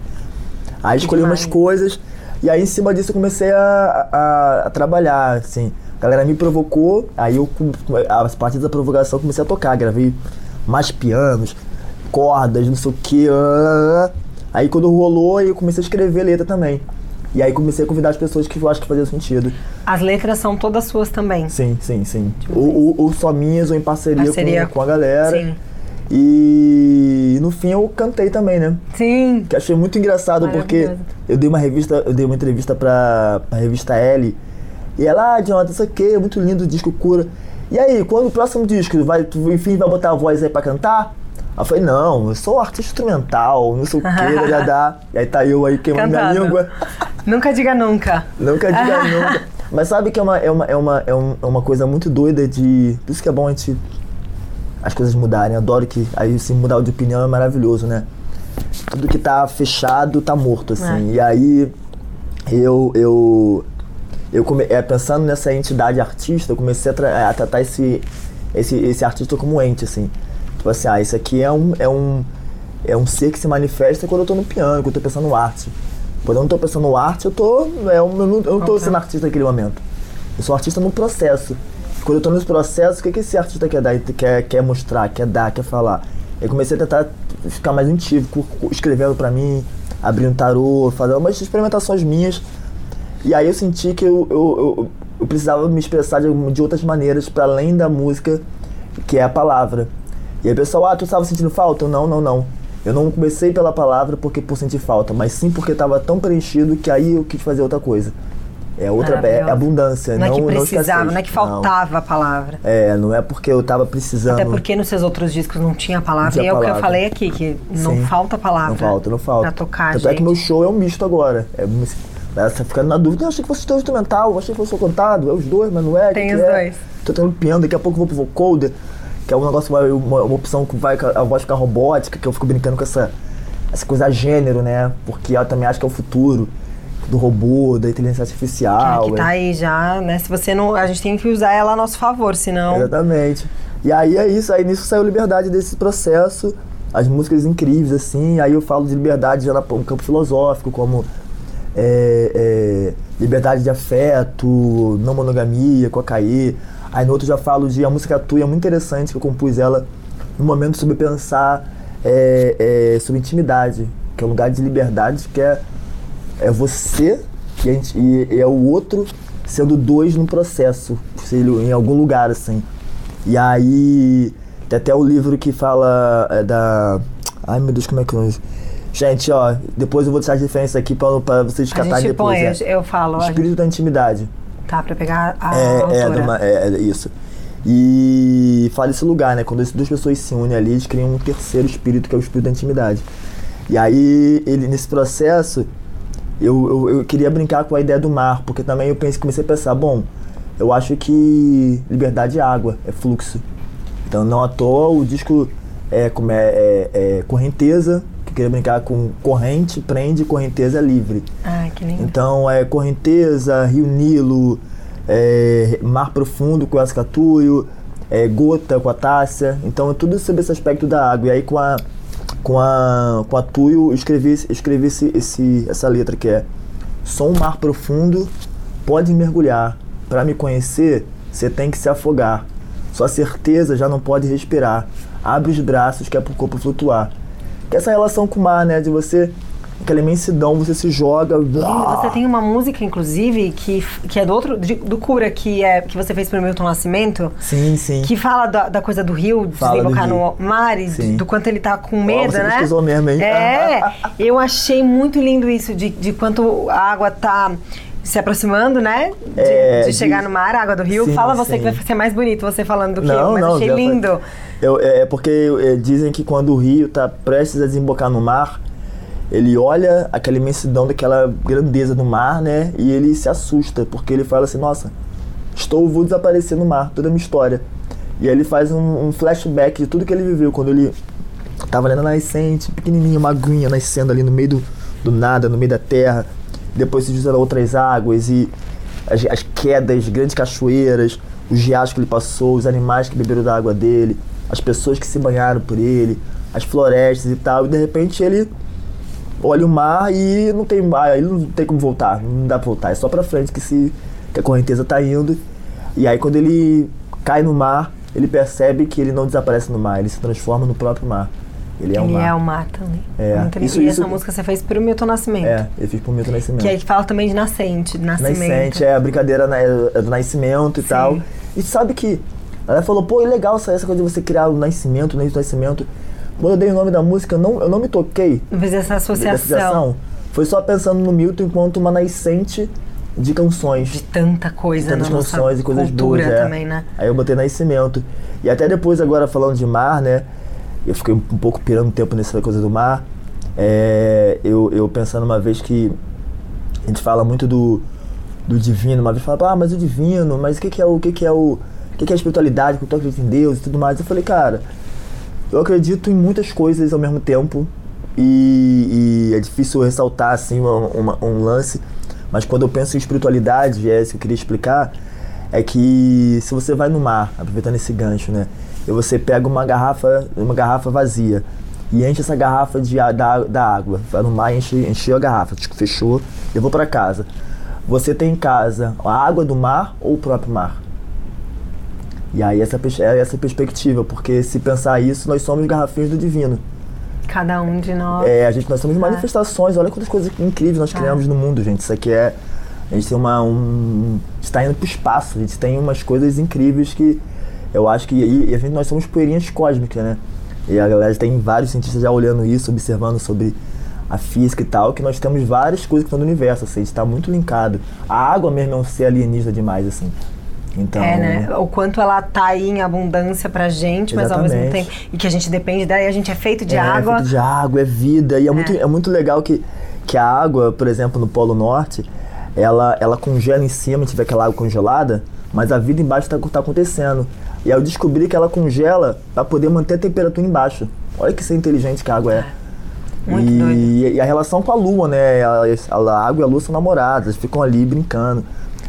Aí escolhi umas coisas, E aí, em cima disso, eu comecei a, a, a trabalhar, assim. A galera me provocou, aí eu, a partir da provocação, comecei a tocar. Gravei mais pianos, cordas, não sei o que. Aí quando rolou, eu comecei a escrever letra também. E aí comecei a convidar as pessoas que eu acho que faziam sentido. As letras são todas suas também? Sim, sim, sim. Ou, ou, só minhas, ou em parceria, parceria. Com, com a galera. Sim. E no fim eu cantei também, né? Sim. Que achei muito engraçado porque eu dei uma revista, eu dei uma entrevista pra, pra revista L. E ela, ah, Jonathan, isso aqui é muito lindo o disco cura. E aí, quando o próximo disco, vai, tu, enfim, vai botar a voz aí pra cantar? Aí eu falei, não, eu sou artista instrumental, não sei o que, já dá. E aí tá eu aí queimando minha língua. Nunca diga nunca. Nunca diga nunca. Mas sabe que é uma, é, uma, é, uma, é, é uma coisa muito doida de. Por isso que é bom a gente. As coisas mudarem. Eu adoro que. Aí assim, mudar de opinião é maravilhoso, né? Tudo que tá fechado tá morto, assim. É. E aí eu. eu eu come, é, pensando nessa entidade artista, eu comecei a, tra a tratar esse, esse, esse artista como ente, assim. Tipo assim, ah, isso aqui é um, é um, é um ser que se manifesta quando eu tô no piano, quando eu tô pensando arte. Quando eu não tô pensando arte, eu tô. É eu não, eu não tô sendo artista naquele momento. Eu sou artista no processo. Quando eu tô nesse processo, o que, que esse artista quer dar, quer, quer mostrar, quer dar, quer falar? Eu comecei a tentar ficar mais intuitivo, escrevendo para mim, abrindo tarô, fazendo umas experimentações minhas e aí eu senti que eu, eu, eu, eu precisava me expressar de, de outras maneiras para além da música, que é a palavra. E aí o pessoal, ah, tu estava sentindo falta? Não, não, não. Eu não comecei pela palavra porque por sentir falta, mas sim porque estava tão preenchido que aí eu quis fazer outra coisa. É outra é abundância, não, não é que precisava, não, não, é que faltava não. a palavra. É, não é porque eu tava precisando. Até porque nos seus outros discos não tinha palavra. Tinha e é palavra. o que eu falei aqui, que não Sim, falta palavra. Não falta, não falta. Pra tocar, Tanto gente. é que meu show é um misto agora. É ela tá ficando na dúvida, eu achei que fosse teu instrumental, eu achei que fosse o cantado, é os dois, mas não é. Tem os que dois. É? Tô tendo piano, daqui a pouco eu vou pro vocoder, que é um negócio, uma, uma, opção que vai a voz ficar robótica, que eu fico brincando com essa, essa coisa gênero, né? Porque eu também acho que é o futuro do robô, da inteligência artificial. Que, que tá aí já, né? Se você não. A gente tem que usar ela a nosso favor, senão. Exatamente. E aí é isso, aí nisso saiu liberdade desse processo, as músicas incríveis, assim, aí eu falo de liberdade já no campo filosófico, como é, é, liberdade de afeto, não monogamia, com a Caê. Aí no outro já falo de a música Tua, é muito interessante, que eu compus ela no momento sobre pensar é, é, sobre intimidade, que é um lugar de liberdade, que é, é você e, gente, e, é o outro sendo dois no processo, em algum lugar, assim. E aí tem até o livro que fala é, da... Ai meu Deus, como é que eu... Gente, ó, depois eu vou deixar as referências aqui pra, pra vocês catarem depois. Põe, é. eu, eu falo. Espírito da intimidade. Tá, pra pegar a é. É, uma, é, é, isso. E fala esse lugar, né? Quando essas duas pessoas se unem ali, eles criam um terceiro espírito, que é o espírito da intimidade. E aí, ele, nesse processo, eu, eu, eu, queria brincar com a ideia do mar, porque também eu pensei, comecei a pensar, bom, eu acho que liberdade é água, é fluxo. Então, não à toa, o disco é, como é, é, é correnteza, queria brincar com corrente, prende, correnteza livre. Ah, que lindo. Então é correnteza, Rio Nilo, é, mar profundo com o Ascatuio, é, gota com a Tássia. Então é tudo sobre esse aspecto da água. E aí com a com a com a Tuyo eu escrevi, escrevi esse, esse, essa letra que é Sou um mar profundo, pode mergulhar. Para me conhecer, você tem que se afogar. Sua certeza já não pode respirar. Abre os braços que é pro corpo flutuar essa relação com o mar, né? De você aquela imensidão, você se joga. Você tem uma música, inclusive, que, que é do outro, de, do Cura, que, é, que você fez pro Milton Nascimento. Sim, sim. Que fala da, da coisa do rio, fala desembocar no mar, e do, do, quanto ele tá com medo, oh, você né? pesquisou mesmo, hein? É, eu achei muito lindo isso, de, de quanto a água tá se aproximando, né? De, é, de chegar no mar, a água do rio. Sim, Fala você sim. que vai ser mais bonito você falando do que não, eu, mas não, achei lindo. Eu, é porque é, dizem que quando o rio está prestes a desembocar no mar, ele olha aquela imensidão daquela grandeza do mar, né? E ele se assusta, porque ele fala assim, nossa, estou, vou desaparecer no mar, toda a minha história. E aí ele faz um, um flashback de tudo que ele viveu, quando ele estava ali na nascente, pequenininho, uma aguinha nascendo ali no meio do, do nada, no meio da terra depois se usaram outras águas e as, as, quedas, grandes cachoeiras, os riachos que ele passou, os animais que beberam da água dele, as pessoas que se banharam por ele, as florestas e tal, e de repente ele olha o mar e não tem, aí não tem como voltar, não dá pra voltar, é só pra frente que, se, que a correnteza tá indo. E aí quando ele cai no mar, ele percebe que ele não desaparece no mar, ele se transforma no próprio mar. Ele é o Ele mar. é o mar também. É, isso- e isso- essa música você fez pro Milton Nascimento. É, eu fiz pro Milton Nascimento. Que aí fala também de nascente, de nascimento. Nascente, é a brincadeira né, é do nascimento e Sim. tal. E sabe que ela falou, pô, é legal essa, essa coisa de você criar o nascimento, o nascimento. Quando eu dei o nome da música, eu não, eu não me toquei Não fez essa associação. associação. Foi só pensando no Milton enquanto uma nascente de canções. De tanta coisa tantas na nossa canções e coisas boas. é. também, né? Aí eu botei nascimento. E até depois, agora falando de mar, né? Eu fiquei um pouco pirando tempo nessa coisa do mar. É, eu, eu pensando uma vez que a gente fala muito do, do divino, uma vez fala, ah, mas o divino, mas o que, que é o. que, que é o. que, que é a espiritualidade, porque eu acredito em Deus e tudo mais. Eu falei, cara, eu acredito em muitas coisas ao mesmo tempo. E, e é difícil ressaltar assim uma- uma- um lance, mas quando eu penso em espiritualidade, é isso que eu queria explicar, é que se você vai no mar, aproveitando esse gancho, né? E você pega uma garrafa, uma garrafa vazia e enche essa garrafa de, da, da água, vai no mar e enche, encheu a garrafa, tipo, fechou, levou para casa. Você tem em casa a água do mar ou o próprio mar? E aí essa, é essa perspectiva, porque se pensar isso, nós somos garrafinhos do divino. Cada um de nós. É, a gente, nós somos É. manifestações, olha quantas coisas incríveis nós criamos no mundo, gente. Isso aqui é. A gente tem uma. Um, a gente tá indo pro espaço, a gente tem umas coisas incríveis que eu acho que. E, e a gente, nós somos poeirinhas cósmicas, né? E a galera tem vários cientistas já olhando isso, observando sobre a física e tal, que nós temos várias coisas que estão no universo, assim, a gente tá muito linkado. A água mesmo é um ser alienígena demais, assim. Então. É, né? O quanto ela tá aí em abundância pra gente, mas ao mesmo Exatamente. tempo. E que a gente depende dela e a gente é feito de é, água. feito de água, é vida. E é, Muito, é muito legal que, que a água, por exemplo, no Polo Norte, ela, ela congela em cima, tiver aquela água congelada, mas a vida embaixo está tá acontecendo. E aí eu descobri que ela congela para poder manter a temperatura embaixo. Olha que ser inteligente que a água é. Muito e, doido. e a relação com a lua, né? A, a água e a lua são namoradas, ficam ali brincando.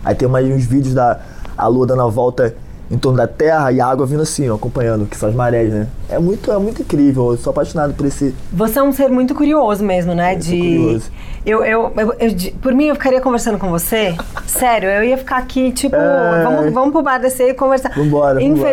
Aí tem mais uns vídeos da a lua dando a volta em torno da Terra e a água vindo assim, ó, acompanhando, que são as marés, né? É muito, é muito incrível. Eu sou apaixonado por esse. Você é um ser muito curioso mesmo, né? Sou de. curioso. Eu, eu, eu- eu- de- por mim, eu ficaria conversando com você. Sério, eu ia ficar aqui, tipo, É. vamos, vamos pro bar descer e conversar. Vambora, vambora.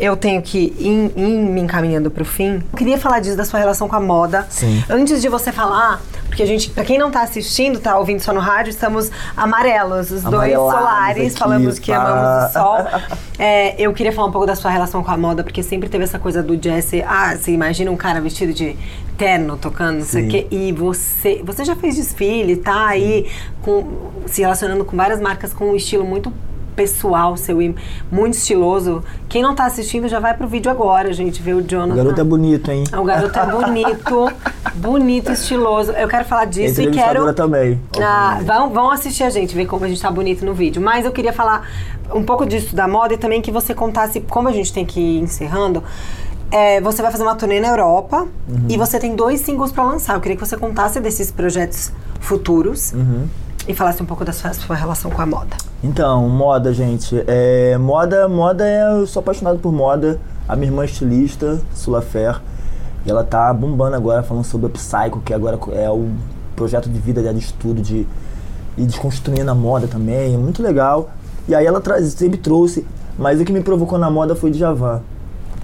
Eu tenho que ir, ir me encaminhando pro fim. Eu queria falar disso, da sua relação com a moda. Sim. Antes de você falar, porque a gente, pra quem não tá assistindo, tá ouvindo só no rádio, estamos amarelos, os dois solares, aqui, falamos que amamos o sol. É, eu queria falar um pouco da sua relação com a moda, porque sempre teve essa coisa do ser, Ah, você imagina um cara vestido de terno tocando, não sei o quê. E você, você já fez desfile, tá aí com, se relacionando com várias marcas com um estilo muito pessoal seu muito estiloso. Quem não tá assistindo já vai pro vídeo agora, gente, ver o O Jonathan. garoto é bonito, hein? O garoto é bonito, bonito, estiloso. Eu quero falar disso e quero. Também. Ah, vão, vão assistir a gente, ver como a gente tá bonito no vídeo. Mas eu queria falar um pouco disso da moda e também que você contasse, como a gente tem que ir encerrando. é, você vai fazer uma turnê na Europa Uhum. e você tem dois singles pra lançar. Eu queria que você contasse desses projetos futuros Uhum. E falasse um pouco da sua, sua relação com a moda. Então, moda, gente. É, moda, moda é. Eu sou apaixonado por moda. A minha irmã é estilista, Sulafer. E ela tá bombando agora, falando sobre o Psycho, que agora é o projeto de vida dela de estudo, de e desconstruindo a moda também. É muito legal. E aí ela traz, sempre trouxe. Mas o que me provocou na moda foi o Djavan.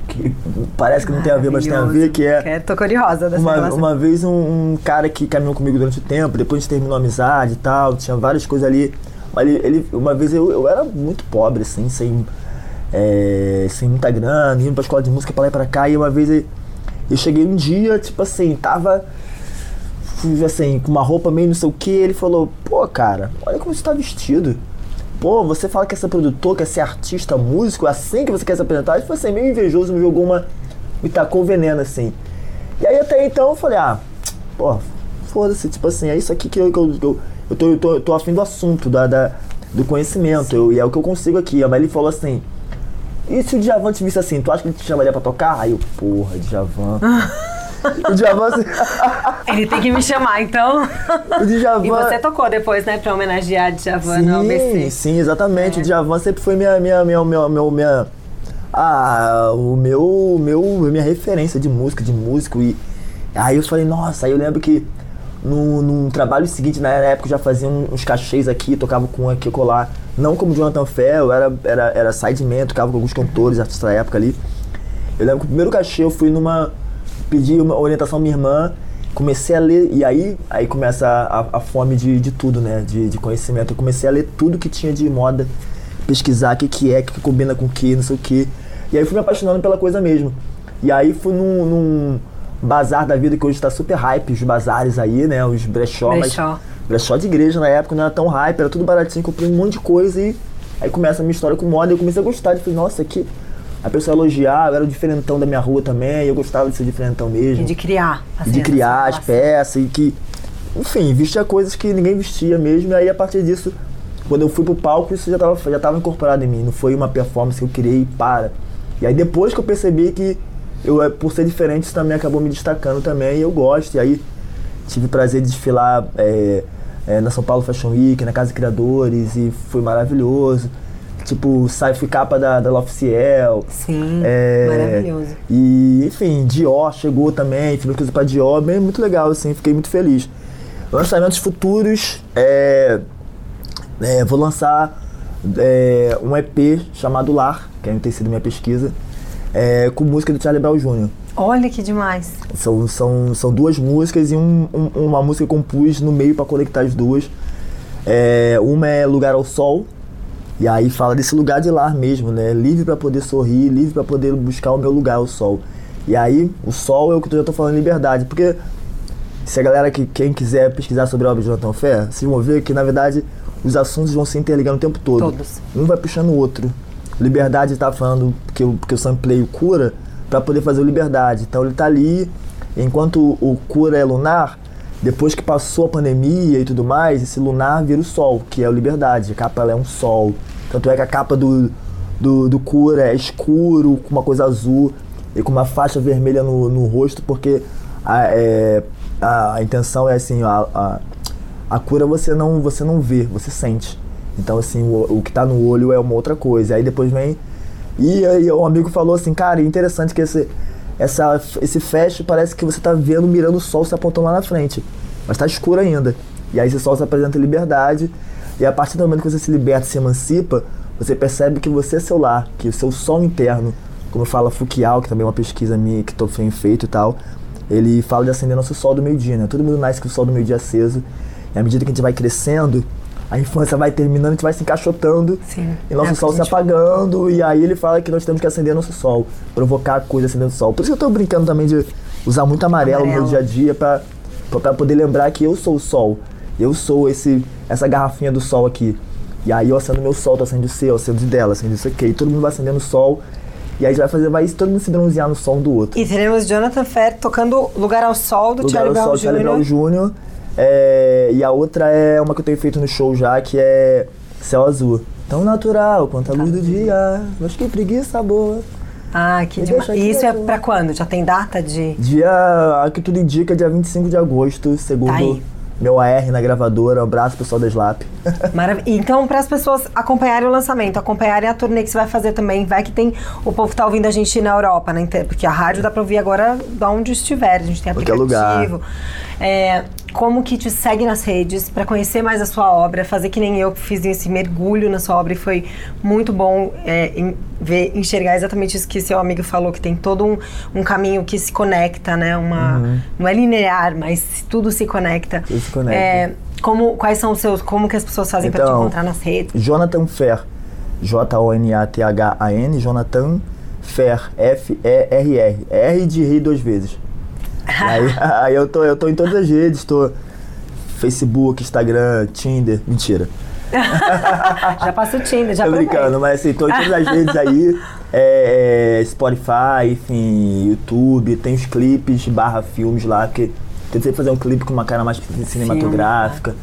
Que parece que não tem a ver, mas tem a ver, que é. Quero, tô curiosa dessa Uma, relação. uma vez um, um cara que caminhou comigo durante o tempo, depois a gente terminou a amizade e tal, tinha várias coisas ali. Mas ele, ele- uma vez eu, eu era muito pobre, assim, sem, é, sem muita grana, indo pra escola de música pra lá e pra cá, e uma vez eu, eu cheguei um dia, tipo assim, tava assim, com uma roupa meio não sei o que, ele falou, pô cara, olha como você tá vestido. Pô, você fala que é ser produtor, quer ser artista, músico, é assim que você quer se apresentar? Tipo assim, meio invejoso, me jogou uma. me tacou veneno assim. E aí até então eu falei, ah, pô, foda-se, tipo assim, é isso aqui que eu, que eu, que eu, eu, tô, eu, tô, eu tô afim do assunto, da, da- do conhecimento, eu- e é o que eu consigo aqui. Mas ele falou assim, e se o Djavan te visse assim, tu acha que ele te chamaria pra tocar? Aí eu, porra, Djavan. o Djavan, Ele tem que me chamar, então. o Djavan... E você tocou depois, né, pra homenagear Djavan no Sim, ABC. sim, exatamente. É. O Djavan sempre foi minha, minha, minha, minha, minha, minha, ah, o meu, meu, minha referência de música, de músico e, Aí eu falei, nossa, aí eu lembro que no, num trabalho seguinte, na época eu já fazia uns cachês aqui, tocava com aqui colar, não como Jonathan Ferro, era, era, era sideman, tocava com alguns cantores, artistas da época ali. Eu lembro que o primeiro cachê eu fui numa. Pedi uma orientação à minha irmã, comecei a ler, e aí, aí começa a, a, fome de, de tudo, né? De, de conhecimento. Eu comecei a ler tudo que tinha de moda, pesquisar o que, que é, o que, que combina com o que, não sei o que. E aí fui me apaixonando pela coisa mesmo. E aí fui num, num bazar da vida que hoje está super hype, os bazares aí, né? Os brechó, Brechó. mas brechó de igreja na época não era tão hype, era tudo baratinho, comprei um monte de coisa e aí começa a minha história com moda e eu comecei a gostar, de falei, nossa, aqui a pessoa elogiava, eu era o diferentão da minha rua também, e eu gostava de ser diferentão mesmo. E de criar. E assim, de criar as peças e que, enfim, vestia coisas que ninguém vestia mesmo. E aí a partir disso, quando eu fui pro palco, isso já tava, já tava incorporado em mim. Não foi uma performance que eu criei para. E aí depois que eu percebi que eu, eh, por ser diferente, isso também acabou me destacando também, e eu gosto. E aí tive o prazer de desfilar é, é, na São Paulo Fashion Week, na Casa de Criadores, e foi maravilhoso. Tipo, sai, fui capa da, da L'Officiel. Sim, É, maravilhoso. E, enfim, Dior chegou também, fiz coisa pra Dior, bem muito legal, assim, fiquei muito feliz. Lançamentos futuros, é, é, vou lançar é, um EP chamado Lar, que ainda tem sido minha pesquisa, é, com música do Charlie Brown Jr. Olha que demais. São, são, são duas músicas e um, um- uma música que compus no meio para conectar as duas. É, uma é Lugar ao Sol, e aí fala desse lugar de lar mesmo, né? Livre para poder sorrir, livre para poder buscar o meu lugar, o sol. E aí, o sol é o que eu já tô falando liberdade, porque se a galera que quem quiser pesquisar sobre a obra de Jonathan Ferro, vocês vão ver que na verdade os assuntos vão se interligando o tempo todo. Todos. Um vai puxando o outro. Liberdade tá falando que eu, que eu samplei o cura para poder fazer o liberdade. Então ele tá ali, enquanto o cura é lunar, depois que passou a pandemia e tudo mais, esse lunar vira o sol, que é o liberdade. A capa é um sol. Tanto é que a capa do, do, do cura é escuro, com uma coisa azul e com uma faixa vermelha no, no rosto, porque a, é, a, a intenção é assim, a, a, a cura você não, você não vê, você sente. Então, assim, o, o que tá no olho é uma outra coisa. Aí depois vem. E aí um amigo falou assim, cara, é interessante que esse, essa, esse flash parece que você tá vendo, mirando o sol se apontando lá na frente. Mas tá escuro ainda. E aí esse sol se apresenta liberdade. E a partir do momento que você se liberta, se emancipa, você percebe que você é seu lar, que o seu sol interno, como fala Foucault, que também é uma pesquisa minha que tô feito e tal, ele fala de acender nosso sol do meio-dia, né? Todo mundo nasce com o sol do meio-dia aceso. E à medida que a gente vai crescendo, a infância vai terminando, a gente vai se encaixotando Sim. e nosso É, sol se a apagando. E aí ele fala que nós temos que acender nosso sol, provocar coisa acendendo o sol. Por isso que eu tô brincando também de usar muito amarelo, no meu Amarelo. dia a dia pra poder lembrar que eu sou o sol. Eu sou esse, essa garrafinha do sol aqui. E aí eu acendo meu sol, tu acende o seu, eu acendo o dela, acende isso aqui. E todo mundo vai acendendo o sol. E aí a gente vai fazer, vai todo mundo se bronzear no sol um do outro. E teremos Jonathan Fer tocando Lugar ao Sol do Lugar Charlie Brown Sol, Charlie Brown Jr. É, e a outra é uma que eu tenho feito no show já, que é Céu Azul. Tão natural quanto a luz do dia, mas que preguiça boa. Ah, que demais. E isso é pra quando? Já tem data de. Dia, a que tudo indica, dia 25 de agosto, segundo Tá aí. Meu AR na gravadora. Um abraço pessoal da Slap. Maravilha. Então, para as pessoas acompanharem o lançamento, acompanharem a turnê que você vai fazer também, vai que tem o povo que tá ouvindo a gente na Europa, né? Inte- Porque a rádio dá para ouvir agora de onde estiver. A gente tem aplicativo. É, como que te segue nas redes para conhecer mais a sua obra, fazer que nem eu que fiz esse mergulho na sua obra e foi muito bom é, em- ver, enxergar exatamente isso que seu amigo falou, que tem todo um, um caminho que se conecta, né? Uma, Uhum. Não é linear, mas tudo se conecta. Tudo se conecta. É, como, quais são os seus. Como que as pessoas fazem para te Então, encontrar nas redes? Jonathan Fer. J-O-N-A-T-H-A-N. Jonathan Fer. F-E-R-R. R de rir duas vezes. aí, aí eu, tô, eu tô em todas as redes. Tô Facebook, Instagram, Tinder. Mentira. já passa o Tinder, já Tô brincando, mas assim, tô em todas as redes aí. É, é, Spotify, enfim, YouTube. Tem os clipes barra filmes lá, porque tentei fazer um clipe com uma cara mais cinematográfica.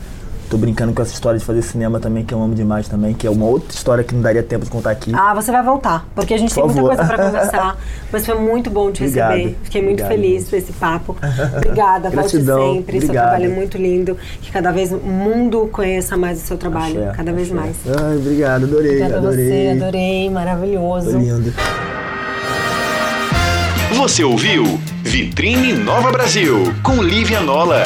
Tô brincando com essa história de fazer cinema também, que eu amo demais também, que é uma outra história que não daria tempo de contar aqui. Ah, você vai voltar, porque a gente Por tem muita favor. coisa pra conversar. Mas foi muito bom te Obrigado. receber. Fiquei muito Obrigado, feliz por esse papo. Obrigada, volte Gratidão. sempre. Seu Obrigado. trabalho é muito lindo. Que cada vez o mundo conheça mais o seu trabalho. Axé, cada vez axé. mais. Ai, obrigado, adorei, Obrigada a adorei. você, adorei, maravilhoso. Tô lindo. Você ouviu Vitrine Nova Brasil com Lívia Nola.